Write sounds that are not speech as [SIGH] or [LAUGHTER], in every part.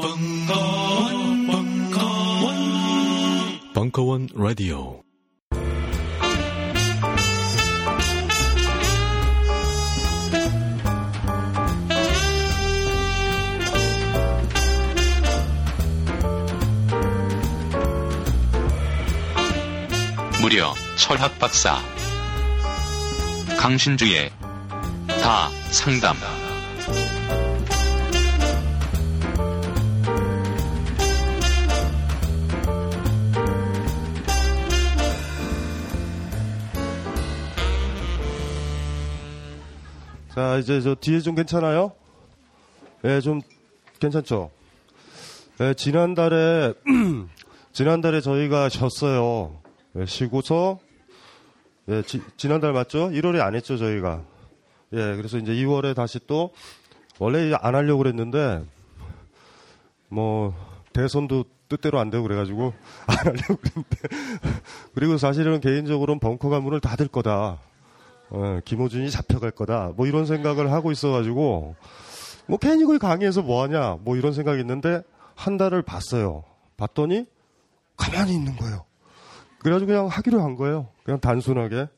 벙커원, 벙커원, 벙커원 라디오. 무려 철학 박사. 강신주의 다 상담 자, 이제 저 뒤에 좀 괜찮아요? 예, 좀 괜찮죠? 예, 지난달에, [CLEARS THROAT] 지난달에 저희가 쉬었어요. 예, 쉬고서, 예, 지, 지난달 맞죠? 1월에 안 했죠, 저희가. 예, 그래서 이제 2월에 다시 또, 원래 안 하려고 그랬는데, 뭐, 대선도 뜻대로 안 되고 그래가지고, [LAUGHS] 안 하려고 그랬는데, [LAUGHS] 그리고 사실은 개인적으로는 벙커가 문을 닫을 거다. 어, 김호준이 잡혀갈 거다. 뭐 이런 생각을 하고 있어가지고, 뭐 괜히 그걸 강의해서 뭐하냐. 뭐 이런 생각이 있는데, 한 달을 봤어요. 봤더니, 가만히 있는 거예요. 그래가지고 그냥 하기로 한 거예요. 그냥 단순하게.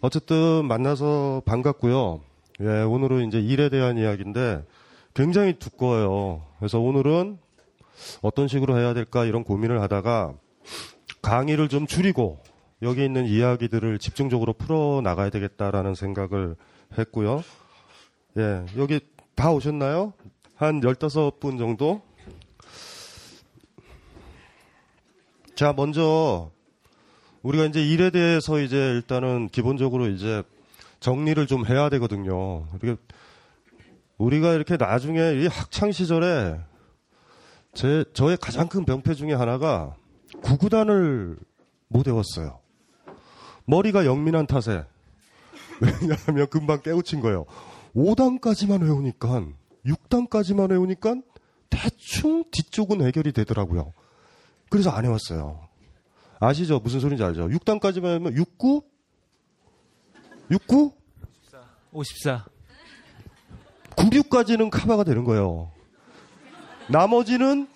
어쨌든 만나서 반갑고요. 예, 오늘은 이제 일에 대한 이야기인데, 굉장히 두꺼워요. 그래서 오늘은 어떤 식으로 해야 될까 이런 고민을 하다가, 강의를 좀 줄이고, 여기 있는 이야기들을 집중적으로 풀어 나가야 되겠다라는 생각을 했고요. 예, 여기 다 오셨나요? 한 15분 정도? 자, 먼저 우리가 이제 일에 대해서 이제 일단은 기본적으로 이제 정리를 좀 해야 되거든요. 이렇게 우리가 이렇게 나중에 이 학창 시절에 제 저의 가장 큰 병폐 중에 하나가 구구단을 못 외웠어요. 머리가 영민한 탓에. 왜냐하면 금방 깨우친 거예요. 5단까지만 외우니까, 6단까지만 외우니까 대충 뒤쪽은 해결이 되더라고요. 그래서 안 해왔어요. 아시죠? 무슨 소리인지 알죠? 6단까지만 외우면 69? 69? 54. 96까지는 카바가 되는 거예요. 나머지는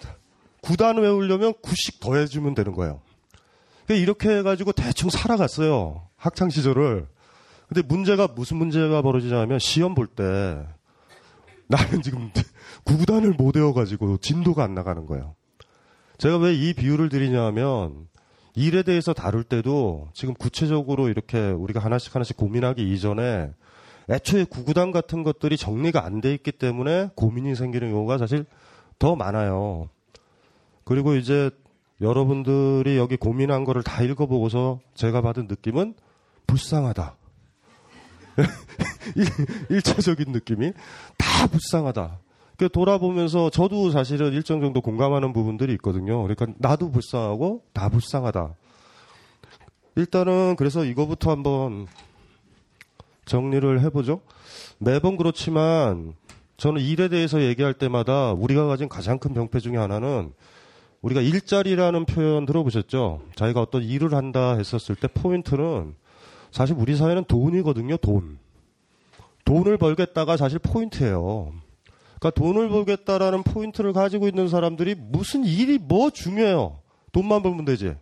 9단 외우려면 9씩 더해주면 되는 거예요. 이렇게 해가지고 대충 살아갔어요. 학창 시절을. 근데 문제가 무슨 문제가 벌어지냐면 시험 볼 때 나는 지금 [LAUGHS] 구구단을 못 외워가지고 진도가 안 나가는 거예요. 제가 왜 이 비유를 드리냐면 일에 대해서 다룰 때도 지금 구체적으로 이렇게 우리가 하나씩 하나씩 고민하기 이전에 애초에 구구단 같은 것들이 정리가 안 돼 있기 때문에 고민이 생기는 경우가 사실 더 많아요. 그리고 이제 여러분들이 여기 고민한 거를 다 읽어보고서 제가 받은 느낌은 불쌍하다. [LAUGHS] 일차적인 느낌이 다 불쌍하다. 돌아보면서 저도 사실은 일정 정도 공감하는 부분들이 있거든요. 그러니까 나도 불쌍하고 다 불쌍하다. 일단은 그래서 이거부터 한번 정리를 해보죠. 매번 그렇지만 저는 일에 대해서 얘기할 때마다 우리가 가진 가장 큰 병폐 중에 하나는 우리가 일자리라는 표현 들어보셨죠? 자기가 어떤 일을 한다 했었을 때 포인트는 사실 우리 사회는 돈이거든요, 돈. 돈을 벌겠다가 사실 포인트예요. 그러니까 돈을 벌겠다라는 포인트를 가지고 있는 사람들이 무슨 일이 뭐 중요해요. 돈만 벌면 되지.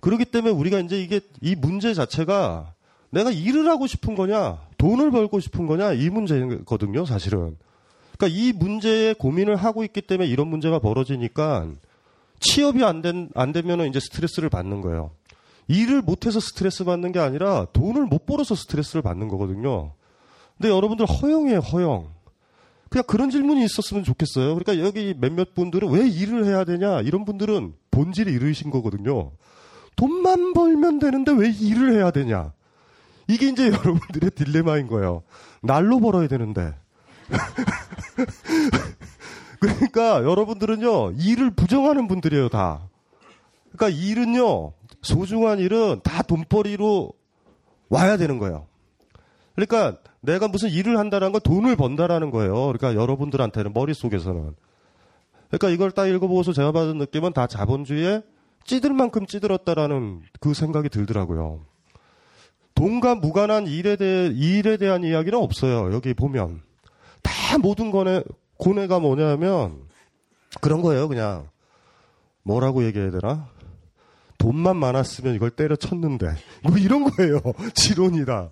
그렇기 때문에 우리가 이제 이게 이 문제 자체가 내가 일을 하고 싶은 거냐, 돈을 벌고 싶은 거냐 이 문제거든요, 사실은. 그러니까 이 문제에 고민을 하고 있기 때문에 이런 문제가 벌어지니까 취업이 안, 된, 안 되면 이제 스트레스를 받는 거예요. 일을 못해서 스트레스 받는 게 아니라 돈을 못 벌어서 스트레스를 받는 거거든요. 근데 여러분들 허영이에요, 허영. 그냥 그런 질문이 있었으면 좋겠어요. 그러니까 여기 몇몇 분들은 왜 일을 해야 되냐? 이런 분들은 본질이 이르신 거거든요. 돈만 벌면 되는데 왜 일을 해야 되냐? 이게 이제 [LAUGHS] 여러분들의 딜레마인 거예요. 날로 벌어야 되는데. [LAUGHS] 그러니까 여러분들은요, 일을 부정하는 분들이에요, 다. 그러니까 일은요, 소중한 일은 다 돈벌이로 와야 되는 거예요. 그러니까 내가 무슨 일을 한다는 건 돈을 번다라는 거예요. 그러니까 여러분들한테는 머릿속에서는. 그러니까 이걸 딱 읽어보고서 제가 받은 느낌은 다 자본주의에 찌들 만큼 찌들었다라는 그 생각이 들더라고요. 돈과 무관한 일에 대해, 일에 대한 이야기는 없어요. 여기 보면. 다 모든 거네, 고뇌가 뭐냐면 그런 거예요, 그냥. 뭐라고 얘기해야 되나? 돈만 많았으면 이걸 때려쳤는데. 뭐 이런 거예요. [LAUGHS] 지론이다.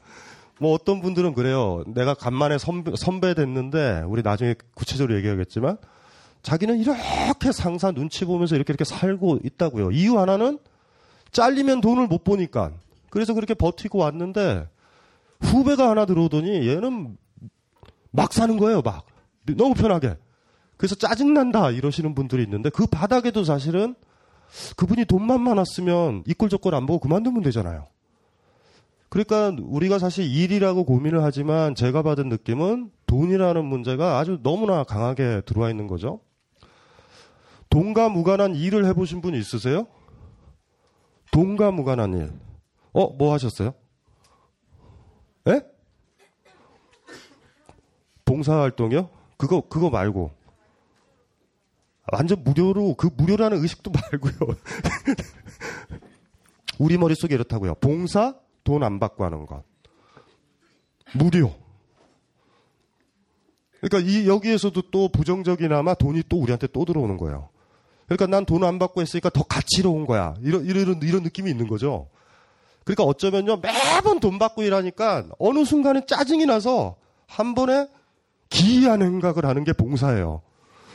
뭐 어떤 분들은 그래요. 내가 간만에 선배, 선배 됐는데, 우리 나중에 구체적으로 얘기하겠지만, 자기는 이렇게 상사 눈치 보면서 이렇게 이렇게 살고 있다고요. 이유 하나는 잘리면 돈을 못 보니까. 그래서 그렇게 버티고 왔는데, 후배가 하나 들어오더니 얘는 막 사는 거예요, 막. 너무 편하게. 그래서 짜증난다 이러시는 분들이 있는데 그 바닥에도 사실은 그분이 돈만 많았으면 이꼴 저꼴 안 보고 그만두면 되잖아요. 그러니까 우리가 사실 일이라고 고민을 하지만 제가 받은 느낌은 돈이라는 문제가 아주 너무나 강하게 들어와 있는 거죠. 돈과 무관한 일을 해보신 분 있으세요? 돈과 무관한 일. 어, 뭐 하셨어요? 예? 봉사활동이요? 그거, 그거 말고. 완전 무료로, 그 무료라는 의식도 [LAUGHS] 말고요. [LAUGHS] 우리 머릿속에 이렇다고요. 봉사, 돈 안 받고 하는 것. 무료. 그러니까 이, 여기에서도 또 부정적이나마 돈이 또 우리한테 또 들어오는 거예요. 그러니까 난 돈 안 받고 했으니까 더 가치로운 거야. 이런, 이런, 이런 느낌이 있는 거죠. 그러니까 어쩌면요, 매번 돈 받고 일하니까 어느 순간에 짜증이 나서 한 번에 기이한 행각을 하는 게 봉사예요.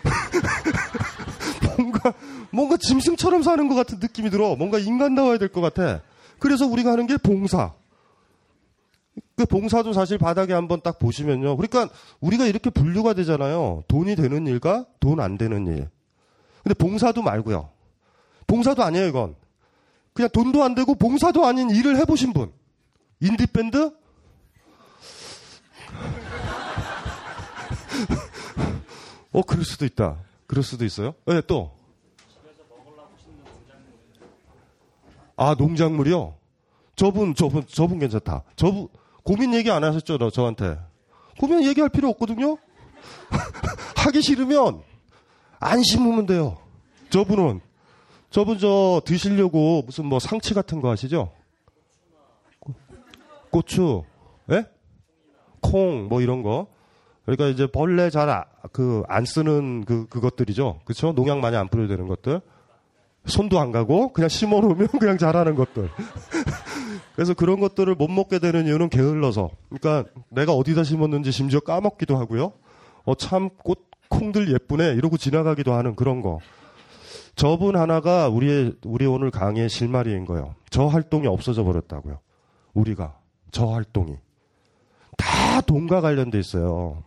[LAUGHS] 뭔가, 뭔가 짐승처럼 사는 것 같은 느낌이 들어. 뭔가 인간다워야 될 것 같아. 그래서 우리가 하는 게 봉사. 그 봉사도 사실 바닥에 한번 딱 보시면요. 그러니까 우리가 이렇게 분류가 되잖아요. 돈이 되는 일과 돈 안 되는 일. 근데 봉사도 말고요. 봉사도 아니에요, 이건. 그냥 돈도 안 되고 봉사도 아닌 일을 해보신 분. 인디밴드? [LAUGHS] 어, 그럴 수도 있다. 그럴 수도 있어요. 네, 또. 아, 농작물이요? 저분, 저분, 저분 괜찮다. 저분, 고민 얘기 안 하셨죠, 너, 저한테? 고민 얘기할 필요 없거든요? [LAUGHS] 하기 싫으면 안 심으면 돼요. 저분은. 저분 저 드시려고 무슨 뭐 상치 같은 거 하시죠? 고추, 예? 콩, 뭐 이런 거. 그러니까 이제 벌레 잘 그안 쓰는 그 그것들이죠. 그렇죠? 농약 많이 안 뿌려야 되는 것들. 손도 안 가고 그냥 심어 놓으면 [LAUGHS] 그냥 자라는 것들. [LAUGHS] 그래서 그런 것들을 못 먹게 되는 이유는 게을러서. 그러니까 내가 어디다 심었는지 심지어 까먹기도 하고요. 어 참 꽃 콩들 예쁘네 이러고 지나가기도 하는 그런 거. 저분 하나가 우리의 우리 오늘 강의의 실마리인 거예요. 저 활동이 없어져 버렸다고요. 우리가 저 활동이 다 돈과 관련돼 있어요.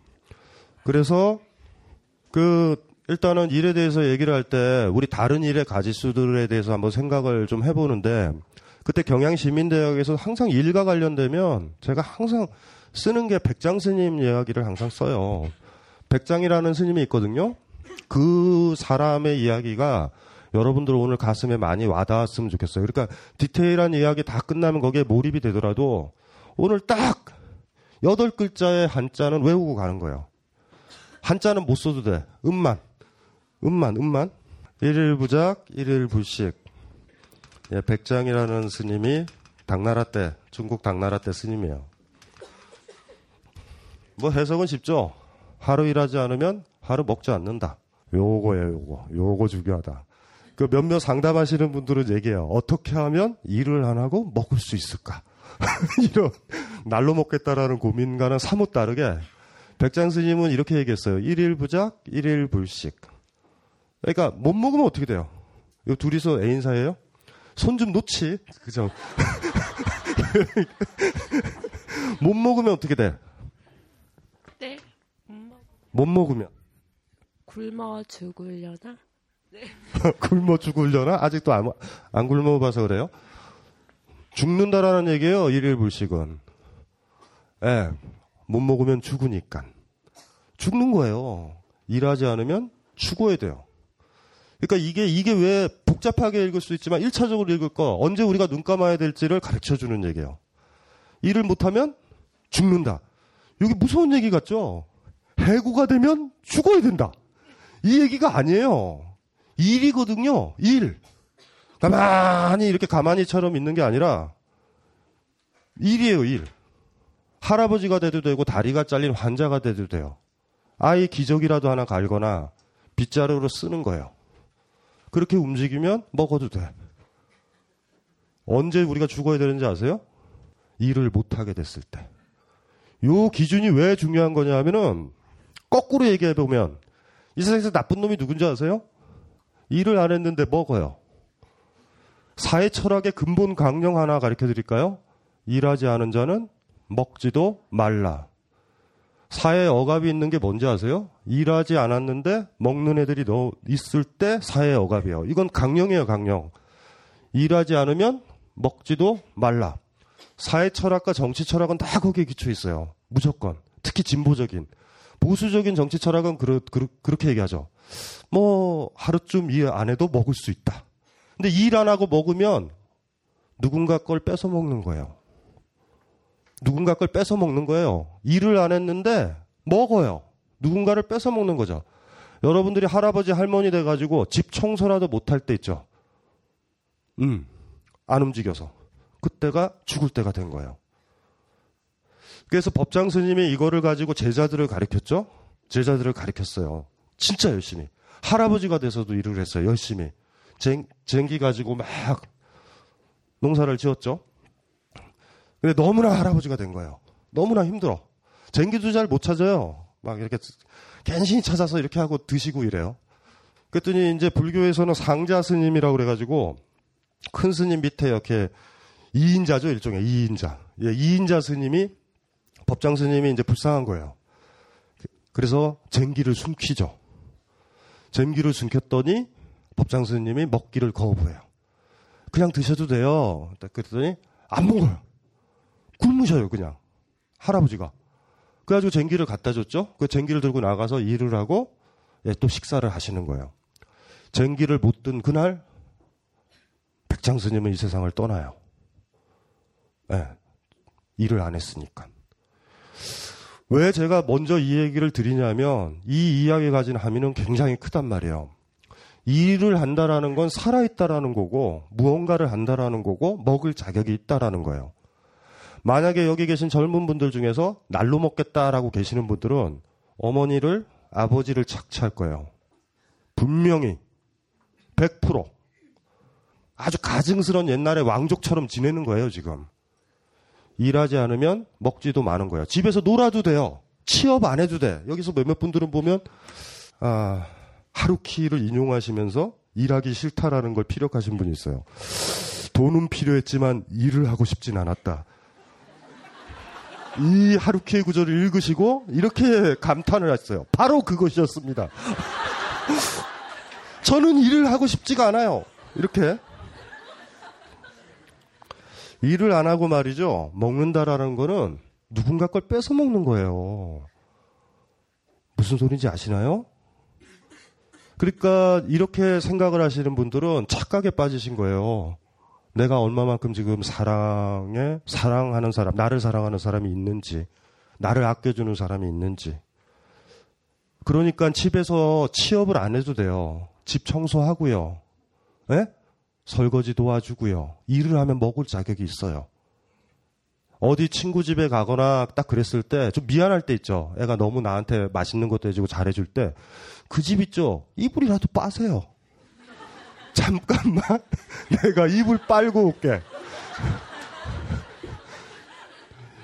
그래서 그 일단은 일에 대해서 얘기를 할 때 우리 다른 일의 가지수들에 대해서 한번 생각을 좀 해보는데 그때 경양시민대학에서 항상 일과 관련되면 제가 항상 쓰는 게 백장 스님 이야기를 항상 써요. 백장이라는 스님이 있거든요. 그 사람의 이야기가 여러분들 오늘 가슴에 많이 와닿았으면 좋겠어요. 그러니까 디테일한 이야기 다 끝나면 거기에 몰입이 되더라도 오늘 딱 여덟 글자의 한자는 외우고 가는 거예요. 한자는 못 써도 돼. 음만. 음만, 음만. 일일 부작, 일일 불식. 예, 백장이라는 스님이 당나라 때, 중국 당나라 때 스님이에요. 뭐 해석은 쉽죠? 하루 일하지 않으면 하루 먹지 않는다. 요거예요, 요거. 요거 중요하다. 그 몇몇 상담하시는 분들은 얘기해요. 어떻게 하면 일을 안 하고 먹을 수 있을까? [LAUGHS] 이런 날로 먹겠다라는 고민과는 사뭇 다르게 백장 스님은 이렇게 얘기했어요. 일일 부작, 일일 불식. 그러니까 못 먹으면 어떻게 돼요? 이 둘이서 애인 사이에요? 손 좀 놓지. 그죠? [LAUGHS] 못 먹으면 어떻게 돼? 네. 못 먹으면 굶어 죽으려나? [LAUGHS] 굶어 죽으려나? 아직도 안, 안 굶어봐서 그래요? 죽는다라는 얘기예요. 일일 불식은. 예. 못 먹으면 죽으니까. 죽는 거예요. 일하지 않으면 죽어야 돼요. 그러니까 이게 이게 왜 복잡하게 읽을 수 있지만 1차적으로 읽을 거 언제 우리가 눈 감아야 될지를 가르쳐 주는 얘기예요. 일을 못 하면 죽는다. 여기 무서운 얘기 같죠? 해고가 되면 죽어야 된다. 이 얘기가 아니에요. 일이거든요. 일. 가만히 이렇게 가만히처럼 있는 게 아니라 일이에요, 일. 할아버지가 돼도 되고 다리가 잘린 환자가 돼도 돼요. 아이 기저귀라도 하나 갈거나 빗자루로 쓰는 거예요. 그렇게 움직이면 먹어도 돼. 언제 우리가 죽어야 되는지 아세요? 일을 못하게 됐을 때. 요 기준이 왜 중요한 거냐 하면은 거꾸로 얘기해 보면 이 세상에서 나쁜 놈이 누군지 아세요? 일을 안 했는데 먹어요. 사회 철학의 근본 강령 하나 가르쳐 드릴까요? 일하지 않은 자는 먹지도 말라. 사회에 억압이 있는 게 뭔지 아세요? 일하지 않았는데 먹는 애들이 너 있을 때 사회에 억압이에요. 이건 강령이에요, 강령. 일하지 않으면 먹지도 말라. 사회 철학과 정치 철학은 다 거기에 기초 있어요. 무조건. 특히 진보적인. 보수적인 정치 철학은 그르, 그르, 그렇게 얘기하죠. 뭐, 하루쯤 일 안 해도 먹을 수 있다. 근데 일 안 하고 먹으면 누군가 걸 뺏어 먹는 거예요. 누군가 걸 뺏어 먹는 거예요. 일을 안 했는데 먹어요. 누군가를 뺏어 먹는 거죠. 여러분들이 할아버지 할머니 돼 가지고 집 청소라도 못할 때 있죠. 음, 안 움직여서. 그때가 죽을 때가 된 거예요. 그래서 법장 스님이 이거를 가지고 제자들을 가르쳤죠. 제자들을 가르쳤어요. 진짜 열심히. 할아버지가 돼서도 일을 했어요. 열심히. 쟁, 쟁기 가지고 막 농사를 지었죠. 근데 너무나 할아버지가 된 거예요. 너무나 힘들어. 쟁기도 잘 못 찾아요. 막 이렇게 괜히 찾아서 이렇게 하고 드시고 이래요. 그랬더니 이제 불교에서는 상자 스님이라고 그래가지고 큰 스님 밑에 이렇게 2인자죠, 일종의 2인자. 예, 2인자 스님이 법장 스님이 이제 불쌍한 거예요. 그래서 쟁기를 숨기죠. 쟁기를 숨겼더니 법장 스님이 먹기를 거부해요. 그냥 드셔도 돼요. 그랬더니 안 먹어요. 굶으셔요, 그냥. 할아버지가. 그래가지고 쟁기를 갖다 줬죠. 그 쟁기를 들고 나가서 일을 하고 예, 또 식사를 하시는 거예요. 쟁기를 못 든 그날 백장 스님은 이 세상을 떠나요. 예, 일을 안 했으니까. 왜 제가 먼저 이 얘기를 드리냐면 이 이야기 가진 함의는 굉장히 크단 말이에요. 일을 한다라는 건 살아있다라는 거고 무언가를 한다라는 거고 먹을 자격이 있다라는 거예요. 만약에 여기 계신 젊은 분들 중에서 날로 먹겠다라고 계시는 분들은 어머니를 아버지를 착취할 거예요. 분명히 100% 아주 가증스러운 옛날의 왕족처럼 지내는 거예요, 지금. 일하지 않으면 먹지도 많은 거예요. 집에서 놀아도 돼요. 취업 안 해도 돼. 여기서 몇몇 분들은 보면 아, 하루키를 인용하시면서 일하기 싫다라는 걸 피력하신 분이 있어요. 돈은 필요했지만 일을 하고 싶진 않았다. 이 하루키의 구절을 읽으시고 이렇게 감탄을 했어요. 바로 그것이었습니다. [LAUGHS] 저는 일을 하고 싶지가 않아요. 이렇게. 일을 안 하고 말이죠. 먹는다라는 거는 누군가 걸 뺏어 먹는 거예요. 무슨 소리인지 아시나요? 그러니까 이렇게 생각을 하시는 분들은 착각에 빠지신 거예요. 내가 얼마만큼 지금 사랑에 사랑하는 사람, 나를 사랑하는 사람이 있는지, 나를 아껴주는 사람이 있는지. 그러니까 집에서 취업을 안 해도 돼요. 집 청소하고요. 예? 설거지 도와주고요. 일을 하면 먹을 자격이 있어요. 어디 친구 집에 가거나 딱 그랬을 때 좀 미안할 때 있죠. 애가 너무 나한테 맛있는 것도 해주고 잘해줄 때 그 집 있죠. 이불이라도 빠세요. 잠깐만 [LAUGHS] 내가 이불 빨고 올게.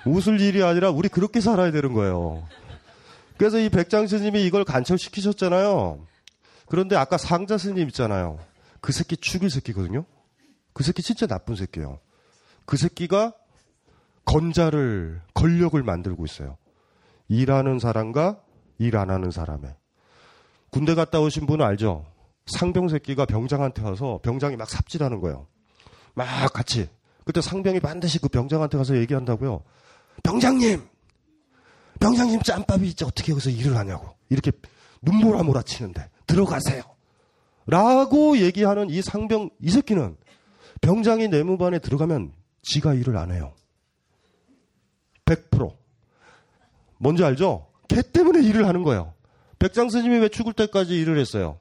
웃을 일이 아니라 우리 그렇게 살아야 되는 거예요. 그래서 이 백장 스님이 이걸 간철시키셨잖아요. 그런데 아까 상자 스님 있잖아요. 그 새끼 죽일 새끼거든요. 그 새끼 진짜 나쁜 새끼예요. 그 새끼가 건자를 권력을 만들고 있어요. 일하는 사람과 일 안 하는 사람의 군대 갔다 오신 분은 알죠? 상병 새끼가 병장한테 가서 병장이 막 삽질하는 거예요. 막 같이. 그때 상병이 반드시 그 병장한테 가서 얘기한다고요. 병장님! 병장님 짬밥이 있지 어떻게 여기서 일을 하냐고. 이렇게 눈보라 몰아치는데 들어가세요. 라고 얘기하는 이 상병, 이 새끼는 병장이 내무반에 들어가면 지가 일을 안 해요. 100%. 뭔지 알죠? 걔 때문에 일을 하는 거예요. 백장 스님이 왜 죽을 때까지 일을 했어요?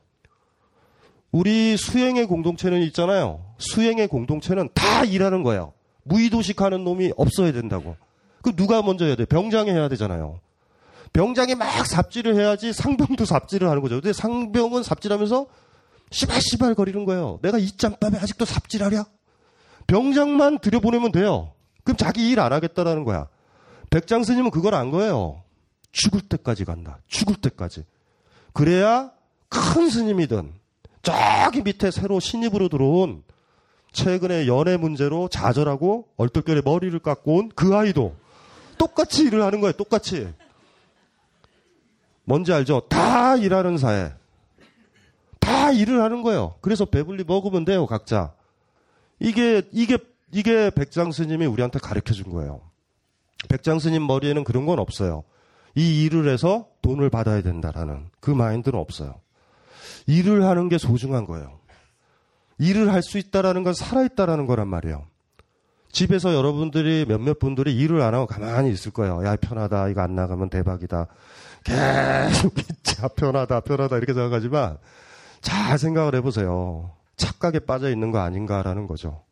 우리 수행의 공동체는 있잖아요. 수행의 공동체는 다 일하는 거예요. 무의도식 하는 놈이 없어야 된다고. 그 누가 먼저 해야 돼? 병장이 해야 되잖아요. 병장이 막 삽질을 해야지 상병도 삽질을 하는 거죠. 근데 상병은 삽질하면서 시발시발 거리는 거예요. 내가 이 짬밥에 아직도 삽질하랴? 병장만 들여보내면 돼요. 그럼 자기 일 안 하겠다라는 거야. 백장 스님은 그걸 안 거예요. 죽을 때까지 간다. 죽을 때까지. 그래야 큰 스님이든 저기 밑에 새로 신입으로 들어온 최근에 연애 문제로 좌절하고 얼떨결에 머리를 깎고 온 그 아이도 똑같이 일을 하는 거예요. 똑같이. 뭔지 알죠? 다 일하는 사회. 다 일을 하는 거예요. 그래서 배불리 먹으면 돼요, 각자. 이게, 이게, 이게 백장 스님이 우리한테 가르쳐 준 거예요. 백장 스님 머리에는 그런 건 없어요. 이 일을 해서 돈을 받아야 된다라는 그 마인드는 없어요. 일을 하는 게 소중한 거예요. 일을 할 수 있다라는 건 살아있다라는 거란 말이에요. 집에서 여러분들이 몇몇 분들이 일을 안 하고 가만히 있을 거예요. 야, 편하다. 이거 안 나가면 대박이다. 계속 [LAUGHS] 진짜 편하다, 편하다. 이렇게 생각하지만 잘 생각을 해보세요. 착각에 빠져 있는 거 아닌가라는 거죠.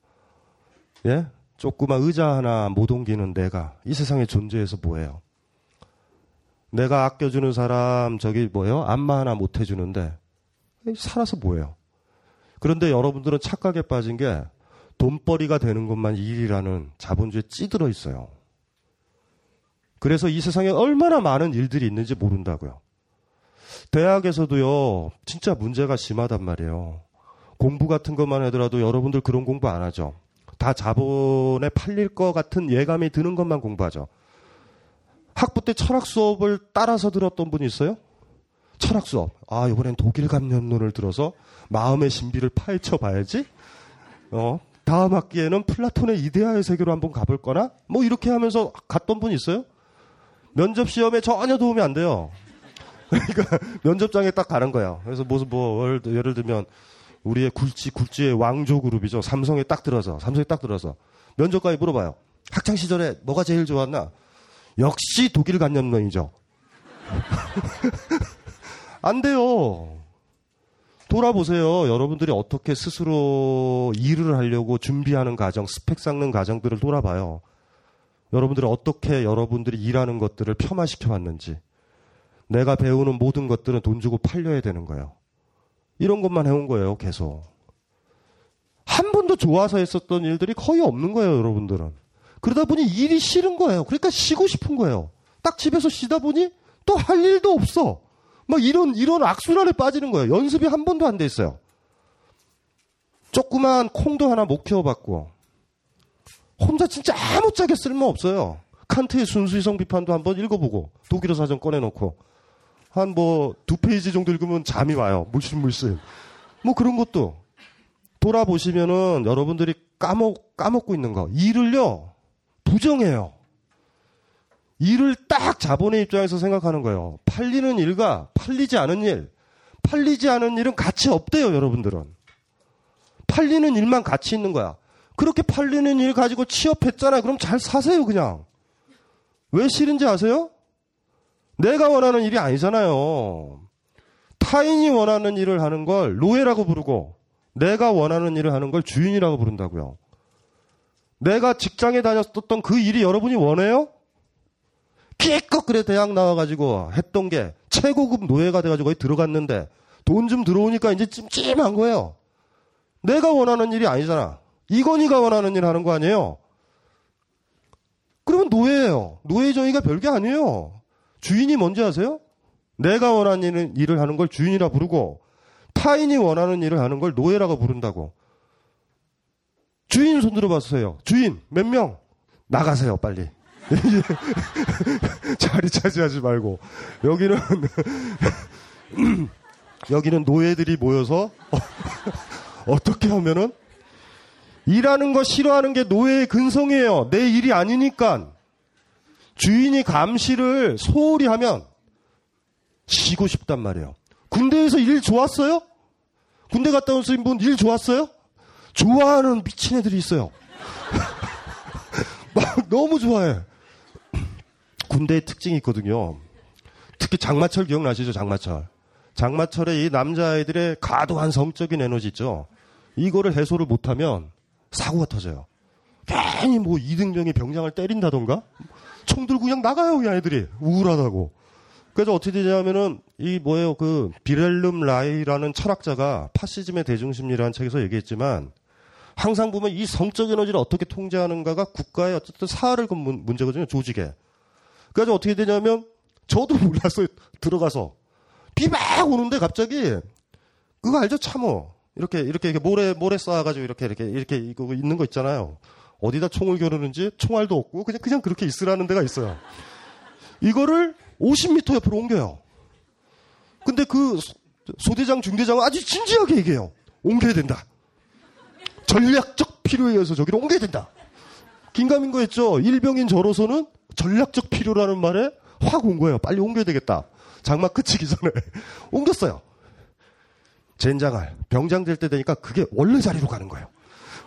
예? 조그만 의자 하나 못 옮기는 내가 이 세상에 존재해서 뭐예요? 내가 아껴주는 사람 저기 뭐예요? 안마 하나 못 해주는데 살아서 뭐예요? 그런데 여러분들은 착각에 빠진 게 돈벌이가 되는 것만 일이라는 자본주의에 찌들어 있어요. 그래서 이 세상에 얼마나 많은 일들이 있는지 모른다고요. 대학에서도요, 진짜 문제가 심하단 말이에요. 공부 같은 것만 하더라도 여러분들 그런 공부 안 하죠. 다 자본에 팔릴 것 같은 예감이 드는 것만 공부하죠. 학부 때 철학 수업을 따라서 들었던 분 있어요? 철학 수업. 아, 이번엔 독일 감염론을 들어서 마음의 신비를 파헤쳐 봐야지. 어, 다음 학기에는 플라톤의 이데아의 세계로 한번 가볼 거나? 뭐 이렇게 하면서 갔던 분 있어요? 면접 시험에 전혀 도움이 안 돼요. [LAUGHS] 그러니까 면접장에 딱 가는 거예요. 그래서 무슨 뭐 예를 들면 우리의 굴지 굴지의 왕조 그룹이죠. 삼성에 딱 들어서 삼성에 딱 들어서 면접관이 물어봐요. 학창 시절에 뭐가 제일 좋았나? 역시 독일 감염론이죠. [LAUGHS] 안 돼요. 돌아보세요. 여러분들이 어떻게 스스로 일을 하려고 준비하는 과정, 스펙 쌓는 과정들을 돌아봐요. 여러분들이 어떻게 여러분들이 일하는 것들을 폄하시켜 왔는지. 내가 배우는 모든 것들은 돈 주고 팔려야 되는 거예요. 이런 것만 해온 거예요, 계속. 한 번도 좋아서 했었던 일들이 거의 없는 거예요, 여러분들은. 그러다 보니 일이 싫은 거예요. 그러니까 쉬고 싶은 거예요. 딱 집에서 쉬다 보니 또 할 일도 없어. 막 이런, 이런 악순환에 빠지는 거예요. 연습이 한 번도 안 돼 있어요. 조그만 콩도 하나 못 키워봤고, 혼자 진짜 아무짝에 쓸모 없어요. 칸트의 순수이성 비판도 한번 읽어보고, 독일어 사전 꺼내놓고, 한 뭐 두 페이지 정도 읽으면 잠이 와요. 물씬물씬. 뭐 그런 것도 돌아보시면은 여러분들이 까먹, 까먹고 있는 거. 일을요, 부정해요. 일을 딱 자본의 입장에서 생각하는 거예요. 팔리는 일과 팔리지 않은 일. 팔리지 않은 일은 가치 없대요, 여러분들은. 팔리는 일만 가치 있는 거야. 그렇게 팔리는 일 가지고 취업했잖아요. 그럼 잘 사세요, 그냥. 왜 싫은지 아세요? 내가 원하는 일이 아니잖아요. 타인이 원하는 일을 하는 걸 노예라고 부르고, 내가 원하는 일을 하는 걸 주인이라고 부른다고요. 내가 직장에 다녔었던 그 일이 여러분이 원해요? 기껏 그래 대학 나와가지고 했던 게 최고급 노예가 돼가지고 거기 들어갔는데 돈 좀 들어오니까 이제 찜찜한 거예요. 내가 원하는 일이 아니잖아. 이건희가 원하는 일 하는 거 아니에요? 그러면 노예예요. 노예 정의가 별게 아니에요. 주인이 뭔지 아세요? 내가 원하는 일을 하는 걸 주인이라 부르고 타인이 원하는 일을 하는 걸 노예라고 부른다고. 주인 손 들어 봤어요. 주인 몇 명? 나가세요 빨리. [LAUGHS] 자리 차지하지 말고 여기는 [LAUGHS] 여기는 노예들이 모여서 [LAUGHS] 어떻게 하면은 일하는 거 싫어하는 게 노예의 근성이에요. 내 일이 아니니까 주인이 감시를 소홀히 하면 쉬고 싶단 말이에요. 군대에서 일 좋았어요? 군대 갔다 오신 분일 좋았어요? 좋아하는 미친 애들이 있어요. 막 너무 좋아해. 군대의 특징이 있거든요. 특히 장마철 기억나시죠? 장마철. 장마철에 이 남자아이들의 과도한 성적인 에너지 있죠. 이거를 해소를 못하면 사고가 터져요. 괜히 뭐 이등병이 병장을 때린다던가 총 들고 그냥 나가요, 그냥 애들이. 우울하다고. 그래서 어떻게 되냐면은 이 뭐예요 그 비렐름 라이라는 철학자가 파시즘의 대중심리라는 책에서 얘기했지만 항상 보면 이 성적 에너지를 어떻게 통제하는가가 국가의 어쨌든 사활을 건 문- 문제거든요 조직에. 그래서 어떻게 되냐면 저도 [LAUGHS] 몰라서 들어가서 비 막 오는데 갑자기 그거 알죠 참어 이렇게 이렇게 모래 모래 쌓아가지고 이렇게 이렇게 이렇게 이거 있는 거 있잖아요. 어디다 총을 겨누는지 총알도 없고 그냥 그냥 그렇게 있으라는 데가 있어요. 이거를 50m 옆으로 옮겨요. 근데 그 소- 소대장 중대장은 아주 진지하게 얘기해요. 옮겨야 된다. 전략적 필요에 의해서 저기를 옮겨야 된다. 긴가민 거였죠. 일병인 저로서는 전략적 필요라는 말에 확 온 거예요. 빨리 옮겨야 되겠다. 장마 끝이기 전에 [LAUGHS] 옮겼어요. 젠장할 병장 될 때 되니까 그게 원래 자리로 가는 거예요.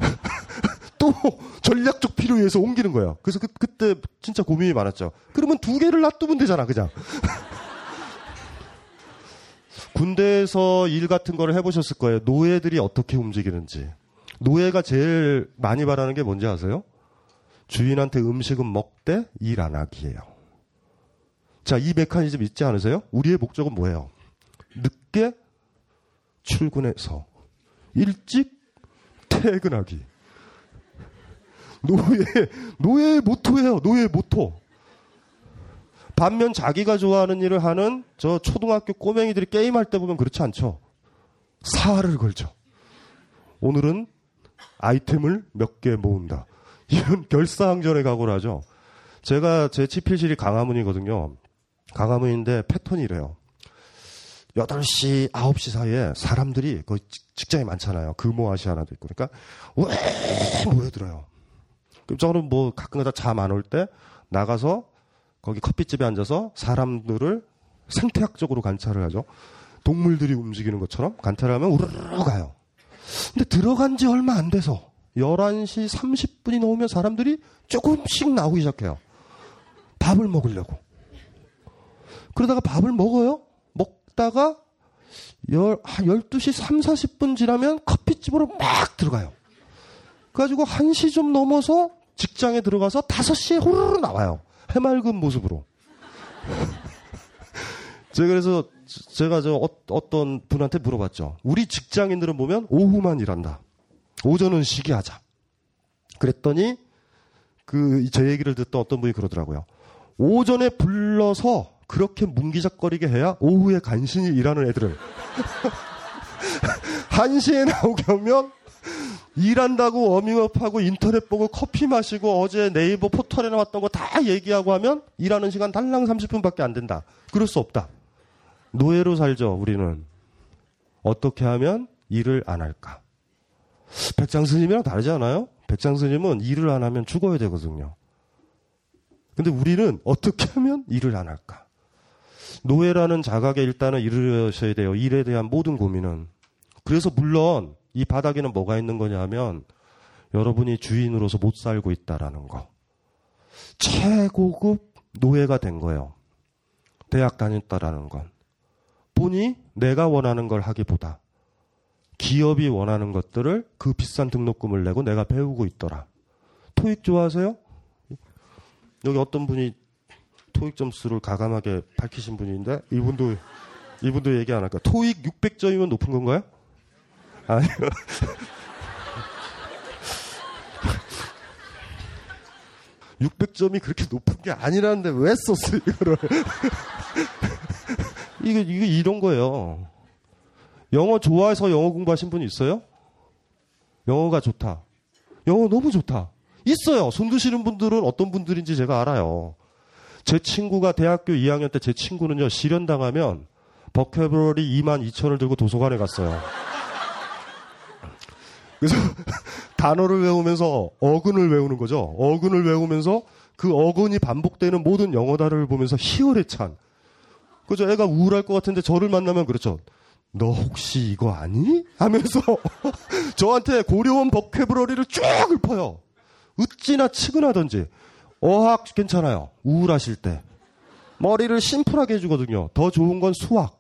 [LAUGHS] 또 전략적 필요에 의해서 옮기는 거예요. 그래서 그, 그때 진짜 고민이 많았죠. 그러면 두 개를 놔두면 되잖아, 그냥. [LAUGHS] 군대에서 일 같은 거를 해보셨을 거예요. 노예들이 어떻게 움직이는지. 노예가 제일 많이 바라는 게 뭔지 아세요? 주인한테 음식은 먹되 일 안 하기예요. 자, 이 메커니즘 있지 않으세요? 우리의 목적은 뭐예요? 늦게 출근해서 일찍 퇴근하기. 노예, 노예의 모토예요. 노예의 모토. 반면 자기가 좋아하는 일을 하는 저 초등학교 꼬맹이들이 게임할 때 보면 그렇지 않죠. 사활을 걸죠. 오늘은 아이템을 몇 개 모은다. 이런 결사항전의 각오를 하죠. 제가 제 치필실이 강화문이거든요. 강화문인데 패턴이 이래요. 8시, 9시 사이에 사람들이 그 직- 직장에 많잖아요. 금호아시 하나도 있고. 그러니까 왜 모여들어요. 그럼 저는 뭐 가끔가다 잠 안 올 때 나가서 거기 커피집에 앉아서 사람들을 생태학적으로 관찰을 하죠. 동물들이 움직이는 것처럼 관찰을 하면 우르르 가요. 근데 들어간 지 얼마 안 돼서 11시 30분이 넘으면 사람들이 조금씩 나오기 시작해요. 밥을 먹으려고. 그러다가 밥을 먹어요. 먹다가 열, 한 12시 3, 40분 지나면 커피집으로 막 들어가요. 그래가지고 1시 좀 넘어서 직장에 들어가서 5시에 호르르 나와요. 해맑은 모습으로. [LAUGHS] 제가 그래서 제가 저 어, 떤 분한테 물어봤죠. 우리 직장인들은 보면 오후만 일한다. 오전은 쉬게 하자. 그랬더니 그 제 얘기를 듣던 어떤 분이 그러더라고요. 오전에 불러서 그렇게 문기작거리게 해야 오후에 간신히 일하는 애들을 [LAUGHS] 한시에 나오게 하면 일한다고 워밍업하고 인터넷 보고 커피 마시고 어제 네이버 포털에 나왔던 거 다 얘기하고 하면 일하는 시간 달랑 30분밖에 안 된다. 그럴 수 없다. 노예로 살죠, 우리는. 어떻게 하면 일을 안 할까? 백장 스님이랑 다르지 않아요? 백장 스님은 일을 안 하면 죽어야 되거든요. 근데 우리는 어떻게 하면 일을 안 할까? 노예라는 자각에 일단은 이르셔야 돼요. 일에 대한 모든 고민은. 그래서 물론 이 바닥에는 뭐가 있는 거냐 하면 여러분이 주인으로서 못 살고 있다라는 거. 최고급 노예가 된 거예요. 대학 다녔다라는 건. 보니 내가 원하는 걸 하기보다 기업이 원하는 것들을 그 비싼 등록금을 내고 내가 배우고 있더라. 토익 좋아하세요? 여기 어떤 분이 토익 점수를 가감하게 밝히신 분인데 이분도 이분도 얘기 안 할까? 토익 600점이면 높은 건가요? 아니요. [LAUGHS] (600점이) 그렇게 높은 게 아니라는데 왜 썼어 이거를 [LAUGHS] 이게 이게 이런 거예요 영어 좋아해서 영어 공부하신 분 있어요 영어가 좋다 영어 너무 좋다 있어요 손 드시는 분들은 어떤 분들인지 제가 알아요 제 친구가 대학교 2학년 때 제 친구는요 실현당하면 버케브러리 2만 2천을 들고 도서관에 갔어요 그래서 [LAUGHS] 단어를 외우면서 어근을 외우는 거죠. 어근을 외우면서 그 어근이 반복되는 모든 영어 단어를 보면서 희열에 찬. 그죠? 애가 우울할 것 같은데 저를 만나면 그렇죠. 너 혹시 이거 아니? 하면서 [LAUGHS] 저한테 고려원 버케브러리를 쭉 읊어요. 어찌나 측은하던지. 어학 괜찮아요. 우울하실 때. 머리를 심플하게 해주거든요. 더 좋은 건 수학.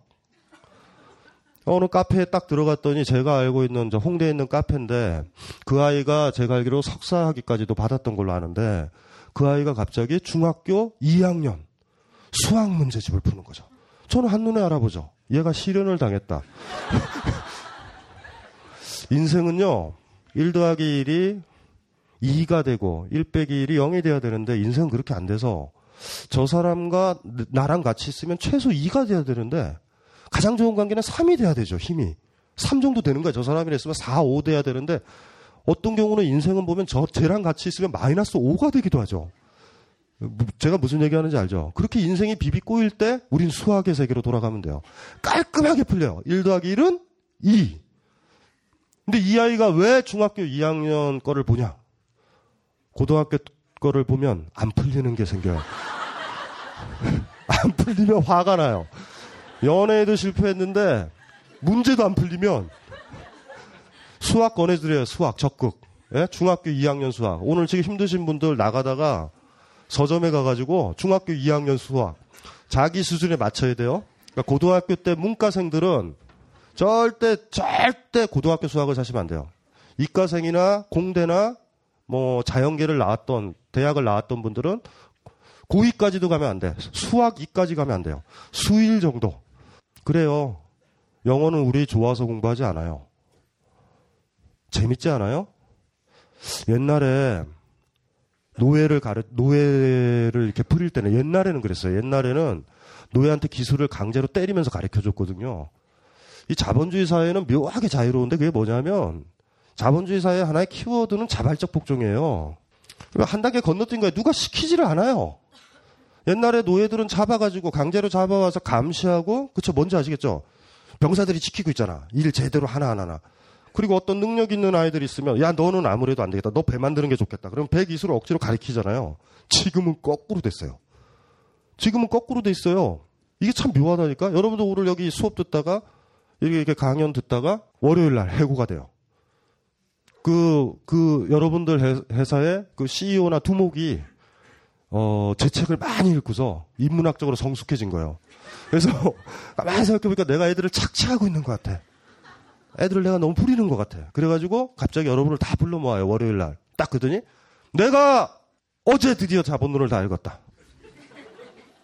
어느 카페에 딱 들어갔더니 제가 알고 있는 저 홍대에 있는 카페인데 그 아이가 제가 알기로 석사 학위까지도 받았던 걸로 아는데 그 아이가 갑자기 중학교 2학년 수학 문제집을 푸는 거죠. 저는 한눈에 알아보죠. 얘가 실현을 당했다. [LAUGHS] 인생은요, 1 더하기 1이 2가 되고 1 빼기 1이 0이 돼야 되는데 인생은 그렇게 안 돼서 저 사람과 나랑 같이 있으면 최소 2가 돼야 되는데 가장 좋은 관계는 3이 돼야 되죠, 힘이. 3 정도 되는 거야. 저 사람이랑 있으면 4, 5 돼야 되는데 어떤 경우는 인생은 보면 저, 쟤랑 같이 있으면 마이너스 5가 되기도 하죠. 제가 무슨 얘기 하는지 알죠? 그렇게 인생이 비비 꼬일 때 우린 수학의 세계로 돌아가면 돼요. 깔끔하게 풀려요. 1 더하기 1은 2. 근데 이 아이가 왜 중학교 2학년 거를 보냐? 고등학교 거를 보면 안 풀리는 게 생겨요. [LAUGHS] 안 풀리면 화가 나요. 연애에도 실패했는데 문제도 안 풀리면 수학 권해드려요. 수학 적극. 예? 중학교 2학년 수학. 오늘 지금 힘드신 분들 나가다가 서점에 가가지고 중학교 2학년 수학 자기 수준에 맞춰야 돼요. 그러니까 고등학교 때 문과생들은 절대 절대 고등학교 수학을 사시면 안 돼요. 이과생이나 공대나 뭐 자연계를 나왔던 대학을 나왔던 분들은 고2까지도 가면 안 돼. 수학 2까지 가면 안 돼요. 수일 정도. 그래요. 영어는 우리 좋아서 공부하지 않아요. 재밌지 않아요? 옛날에 노예를 가르 노예를 이렇게 부릴 때는 옛날에는 그랬어요. 옛날에는 노예한테 기술을 강제로 때리면서 가르쳐 줬거든요. 이 자본주의 사회는 묘하게 자유로운데 그게 뭐냐면 자본주의 사회의 하나의 키워드는 자발적 복종이에요. 한 단계 건너뛴 거예요. 누가 시키지를 않아요. 옛날에 노예들은 잡아가지고 강제로 잡아와서 감시하고 그쵸 뭔지 아시겠죠? 병사들이 지키고 있잖아. 일 제대로 하나하나. 그리고 어떤 능력 있는 아이들이 있으면 야 너는 아무래도 안 되겠다. 너 배 만드는 게 좋겠다. 그럼 배 기술을 억지로 가리키잖아요. 지금은 거꾸로 됐어요. 지금은 거꾸로 돼 있어요. 이게 참 묘하다니까. 여러분도 오늘 여기 수업 듣다가 이렇게 강연 듣다가 월요일 날 해고가 돼요. 그, 그, 여러분들 회사의 그 CEO나 두목이, 어, 제 책을 많이 읽고서 인문학적으로 성숙해진 거예요. 그래서 [LAUGHS] 가만히 생각해보니까 내가 애들을 착취하고 있는 것 같아. 애들을 내가 너무 부리는 것 같아. 그래가지고 갑자기 여러분을 다 불러 모아요. 월요일 날. 딱 그더니 내가 어제 드디어 자본론을 다 읽었다.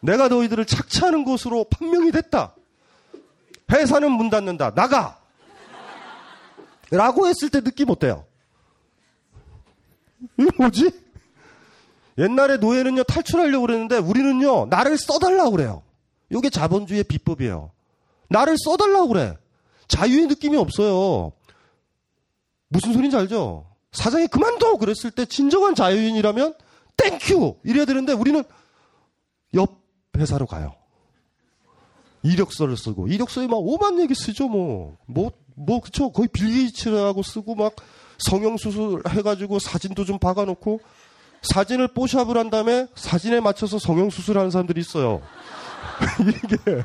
내가 너희들을 착취하는 것으로 판명이 됐다. 회사는 문 닫는다. 나가! 라고 했을 때 느낌 어때요? 이거 뭐지? 옛날에 노예는요, 탈출하려고 그랬는데 우리는요, 나를 써달라고 그래요. 이게 자본주의의 비법이에요. 나를 써달라고 그래. 자유의 느낌이 없어요. 무슨 소린지 알죠? 사장이 그만둬! 그랬을 때 진정한 자유인이라면 Thank you! 이래야 되는데 우리는 옆 회사로 가요. 이력서를 쓰고 이력서에 막 오만 얘기 쓰죠 뭐. 뭐, 뭐 그쵸 거의 빌게이츠라고 쓰고 막 성형수술 해가지고 사진도 좀 박아놓고 사진을 뽀샵을 한 다음에 사진에 맞춰서 성형수술 하는 사람들이 있어요. [LAUGHS] 이게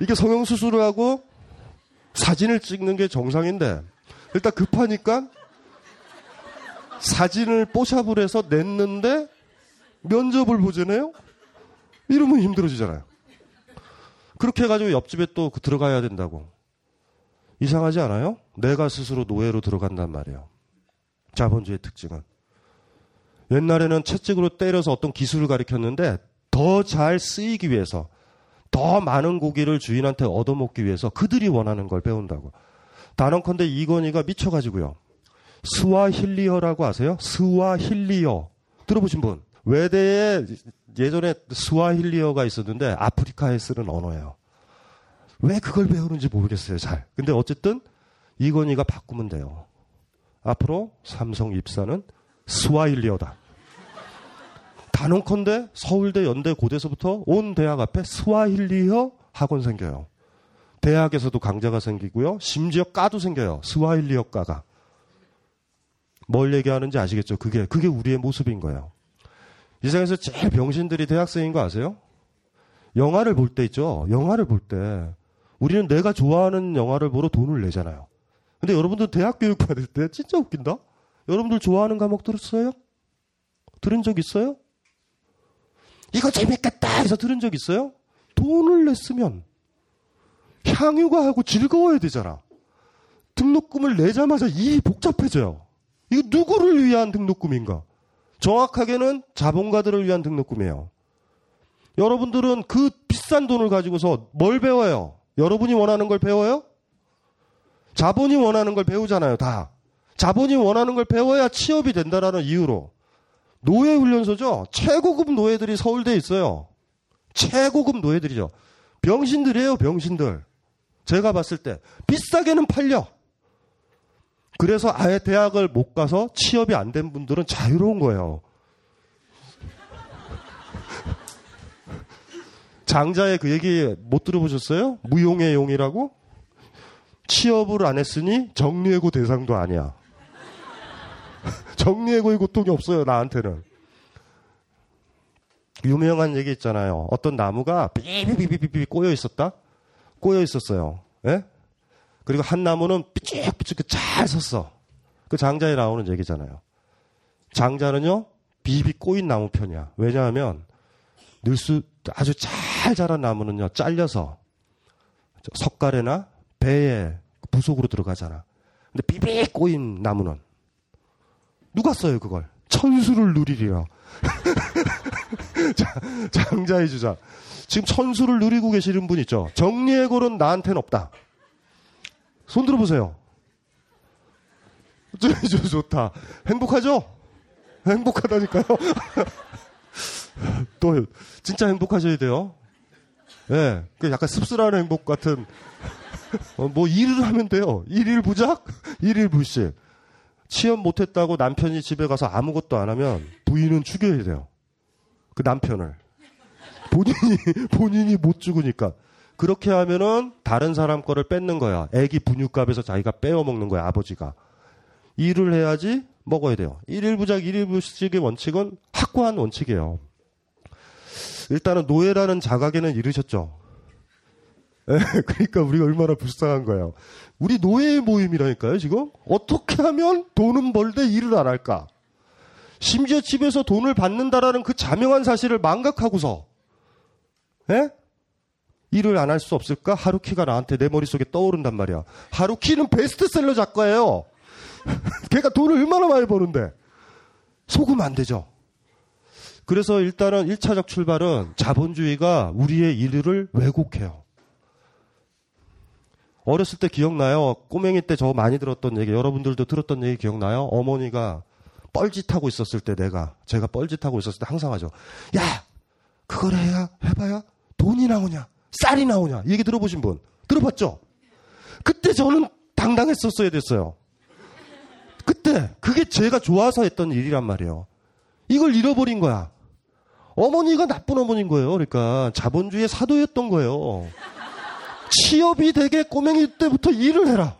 이게 성형수술을 하고 사진을 찍는 게 정상인데 일단 급하니까 사진을 뽀샵을 해서 냈는데 면접을 보잖아요. 이러면 힘들어지잖아요. 그렇게 해가지고 옆집에 또그 들어가야 된다고. 이상하지 않아요? 내가 스스로 노예로 들어간단 말이에요. 자본주의 특징은. 옛날에는 채찍으로 때려서 어떤 기술을 가리켰는데 더 잘 쓰이기 위해서 더 많은 고기를 주인한테 얻어먹기 위해서 그들이 원하는 걸 배운다고. 단언컨대 이건희가 미쳐가지고요. 스와힐리어라고 아세요? 스와힐리어. 들어보신 분? 외대에 예전에 스와힐리어가 있었는데 아프리카에 쓰는 언어예요. 왜 그걸 배우는지 모르겠어요, 잘. 근데 어쨌든 이건희가 바꾸면 돼요. 앞으로 삼성 입사는 스와힐리어다. 단언컨대 서울대, 연대, 고대서부터 온 대학 앞에 스와힐리어 학원 생겨요. 대학에서도 강좌가 생기고요. 심지어 과도 생겨요. 스와힐리어 과가. 뭘 얘기하는지 아시겠죠? 그게, 그게 우리의 모습인 거예요. 이 세상에서 제일 병신들이 대학생인 거 아세요? 영화를 볼 때 있죠? 영화를 볼 때. 우리는 내가 좋아하는 영화를 보러 돈을 내잖아요. 근데 여러분들 대학 교육 받을 때 진짜 웃긴다? 여러분들 좋아하는 과목 들었어요? 들은 적 있어요? 이거 재밌겠다 해서 들은 적 있어요? 돈을 냈으면 향유가 하고 즐거워야 되잖아. 등록금을 내자마자 일이 복잡해져요. 이거 누구를 위한 등록금인가? 정확하게는 자본가들을 위한 등록금이에요. 여러분들은 그 비싼 돈을 가지고서 뭘 배워요? 여러분이 원하는 걸 배워요? 자본이 원하는 걸 배우잖아요, 다. 자본이 원하는 걸 배워야 취업이 된다라는 이유로. 노예 훈련소죠? 최고급 노예들이 서울대에 있어요. 최고급 노예들이죠. 병신들이에요, 병신들. 제가 봤을 때. 비싸게는 팔려. 그래서 아예 대학을 못 가서 취업이 안 된 분들은 자유로운 거예요. [LAUGHS] 장자의 그 얘기 못 들어보셨어요? 무용의 용이라고? 취업을 안 했으니 정리해고 대상도 아니야. [LAUGHS] 정리해고의 고통이 없어요, 나한테는. 유명한 얘기 있잖아요. 어떤 나무가 삐비비비비 꼬여 있었다? 꼬여 있었어요. 예? 그리고 한 나무는 삐쭉삐쭉 잘 섰어. 그 장자에 나오는 얘기잖아요. 장자는요, 비비 꼬인 나무 편이야. 왜냐하면, 늘수, 아주 잘 자란 나무는요, 잘려서, 석가래나 배에 부속으로 들어가잖아. 근데 비비 꼬인 나무는, 누가 써요, 그걸? 천수를 누리리라. [LAUGHS] 장자의 주자. 지금 천수를 누리고 계시는 분 있죠? 정리해골은 나한테는 없다. 손 들어보세요. [LAUGHS] 좋다. 행복하죠? 행복하다니까요. [LAUGHS] 또 진짜 행복하셔야 돼요. 예, 네, 그 약간 씁쓸한 행복 같은 어, 뭐 일을 하면 돼요. 일일 부작, 일일 불식. 취업 못했다고 남편이 집에 가서 아무것도 안 하면 부인은 죽여야 돼요. 그 남편을 본인이 [LAUGHS] 본인이 못 죽으니까 그렇게 하면은 다른 사람 거를 뺏는 거야. 애기 분유값에서 자기가 빼어 먹는 거야 아버지가. 일을 해야지 먹어야 돼요. 일일부작 일일부식의 원칙은 확고한 원칙이에요. 일단은 노예라는 자각에는 이르셨죠. 네, [LAUGHS] 그러니까 우리가 얼마나 불쌍한 거예요. 우리 노예 모임이라니까요, 지금? 어떻게 하면 돈은 벌되 일을 안 할까? 심지어 집에서 돈을 받는다라는 그 자명한 사실을 망각하고서, 예? 일을 안 할 수 없을까? 하루키가 나한테 내 머릿속에 떠오른단 말이야. 하루키는 베스트셀러 작가예요. [LAUGHS] 걔가 돈을 얼마나 많이 버는데. 속으면 안 되죠. 그래서 일단은 1차적 출발은 자본주의가 우리의 일을 왜곡해요. 어렸을 때 기억나요? 꼬맹이 때 저 많이 들었던 얘기, 여러분들도 들었던 얘기 기억나요? 어머니가 뻘짓하고 있었을 때 내가, 제가 뻘짓하고 있었을 때 항상 하죠. 야! 그걸 해야, 해봐야 돈이 나오냐? 쌀이 나오냐? 얘기 들어보신 분? 들어봤죠? 그때 저는 당당했었어야 됐어요. 그때, 그게 제가 좋아서 했던 일이란 말이에요. 이걸 잃어버린 거야. 어머니가 나쁜 어머니인 거예요. 그러니까 자본주의의 사도였던 거예요. 취업이 되게 꼬맹이 때부터 일을 해라.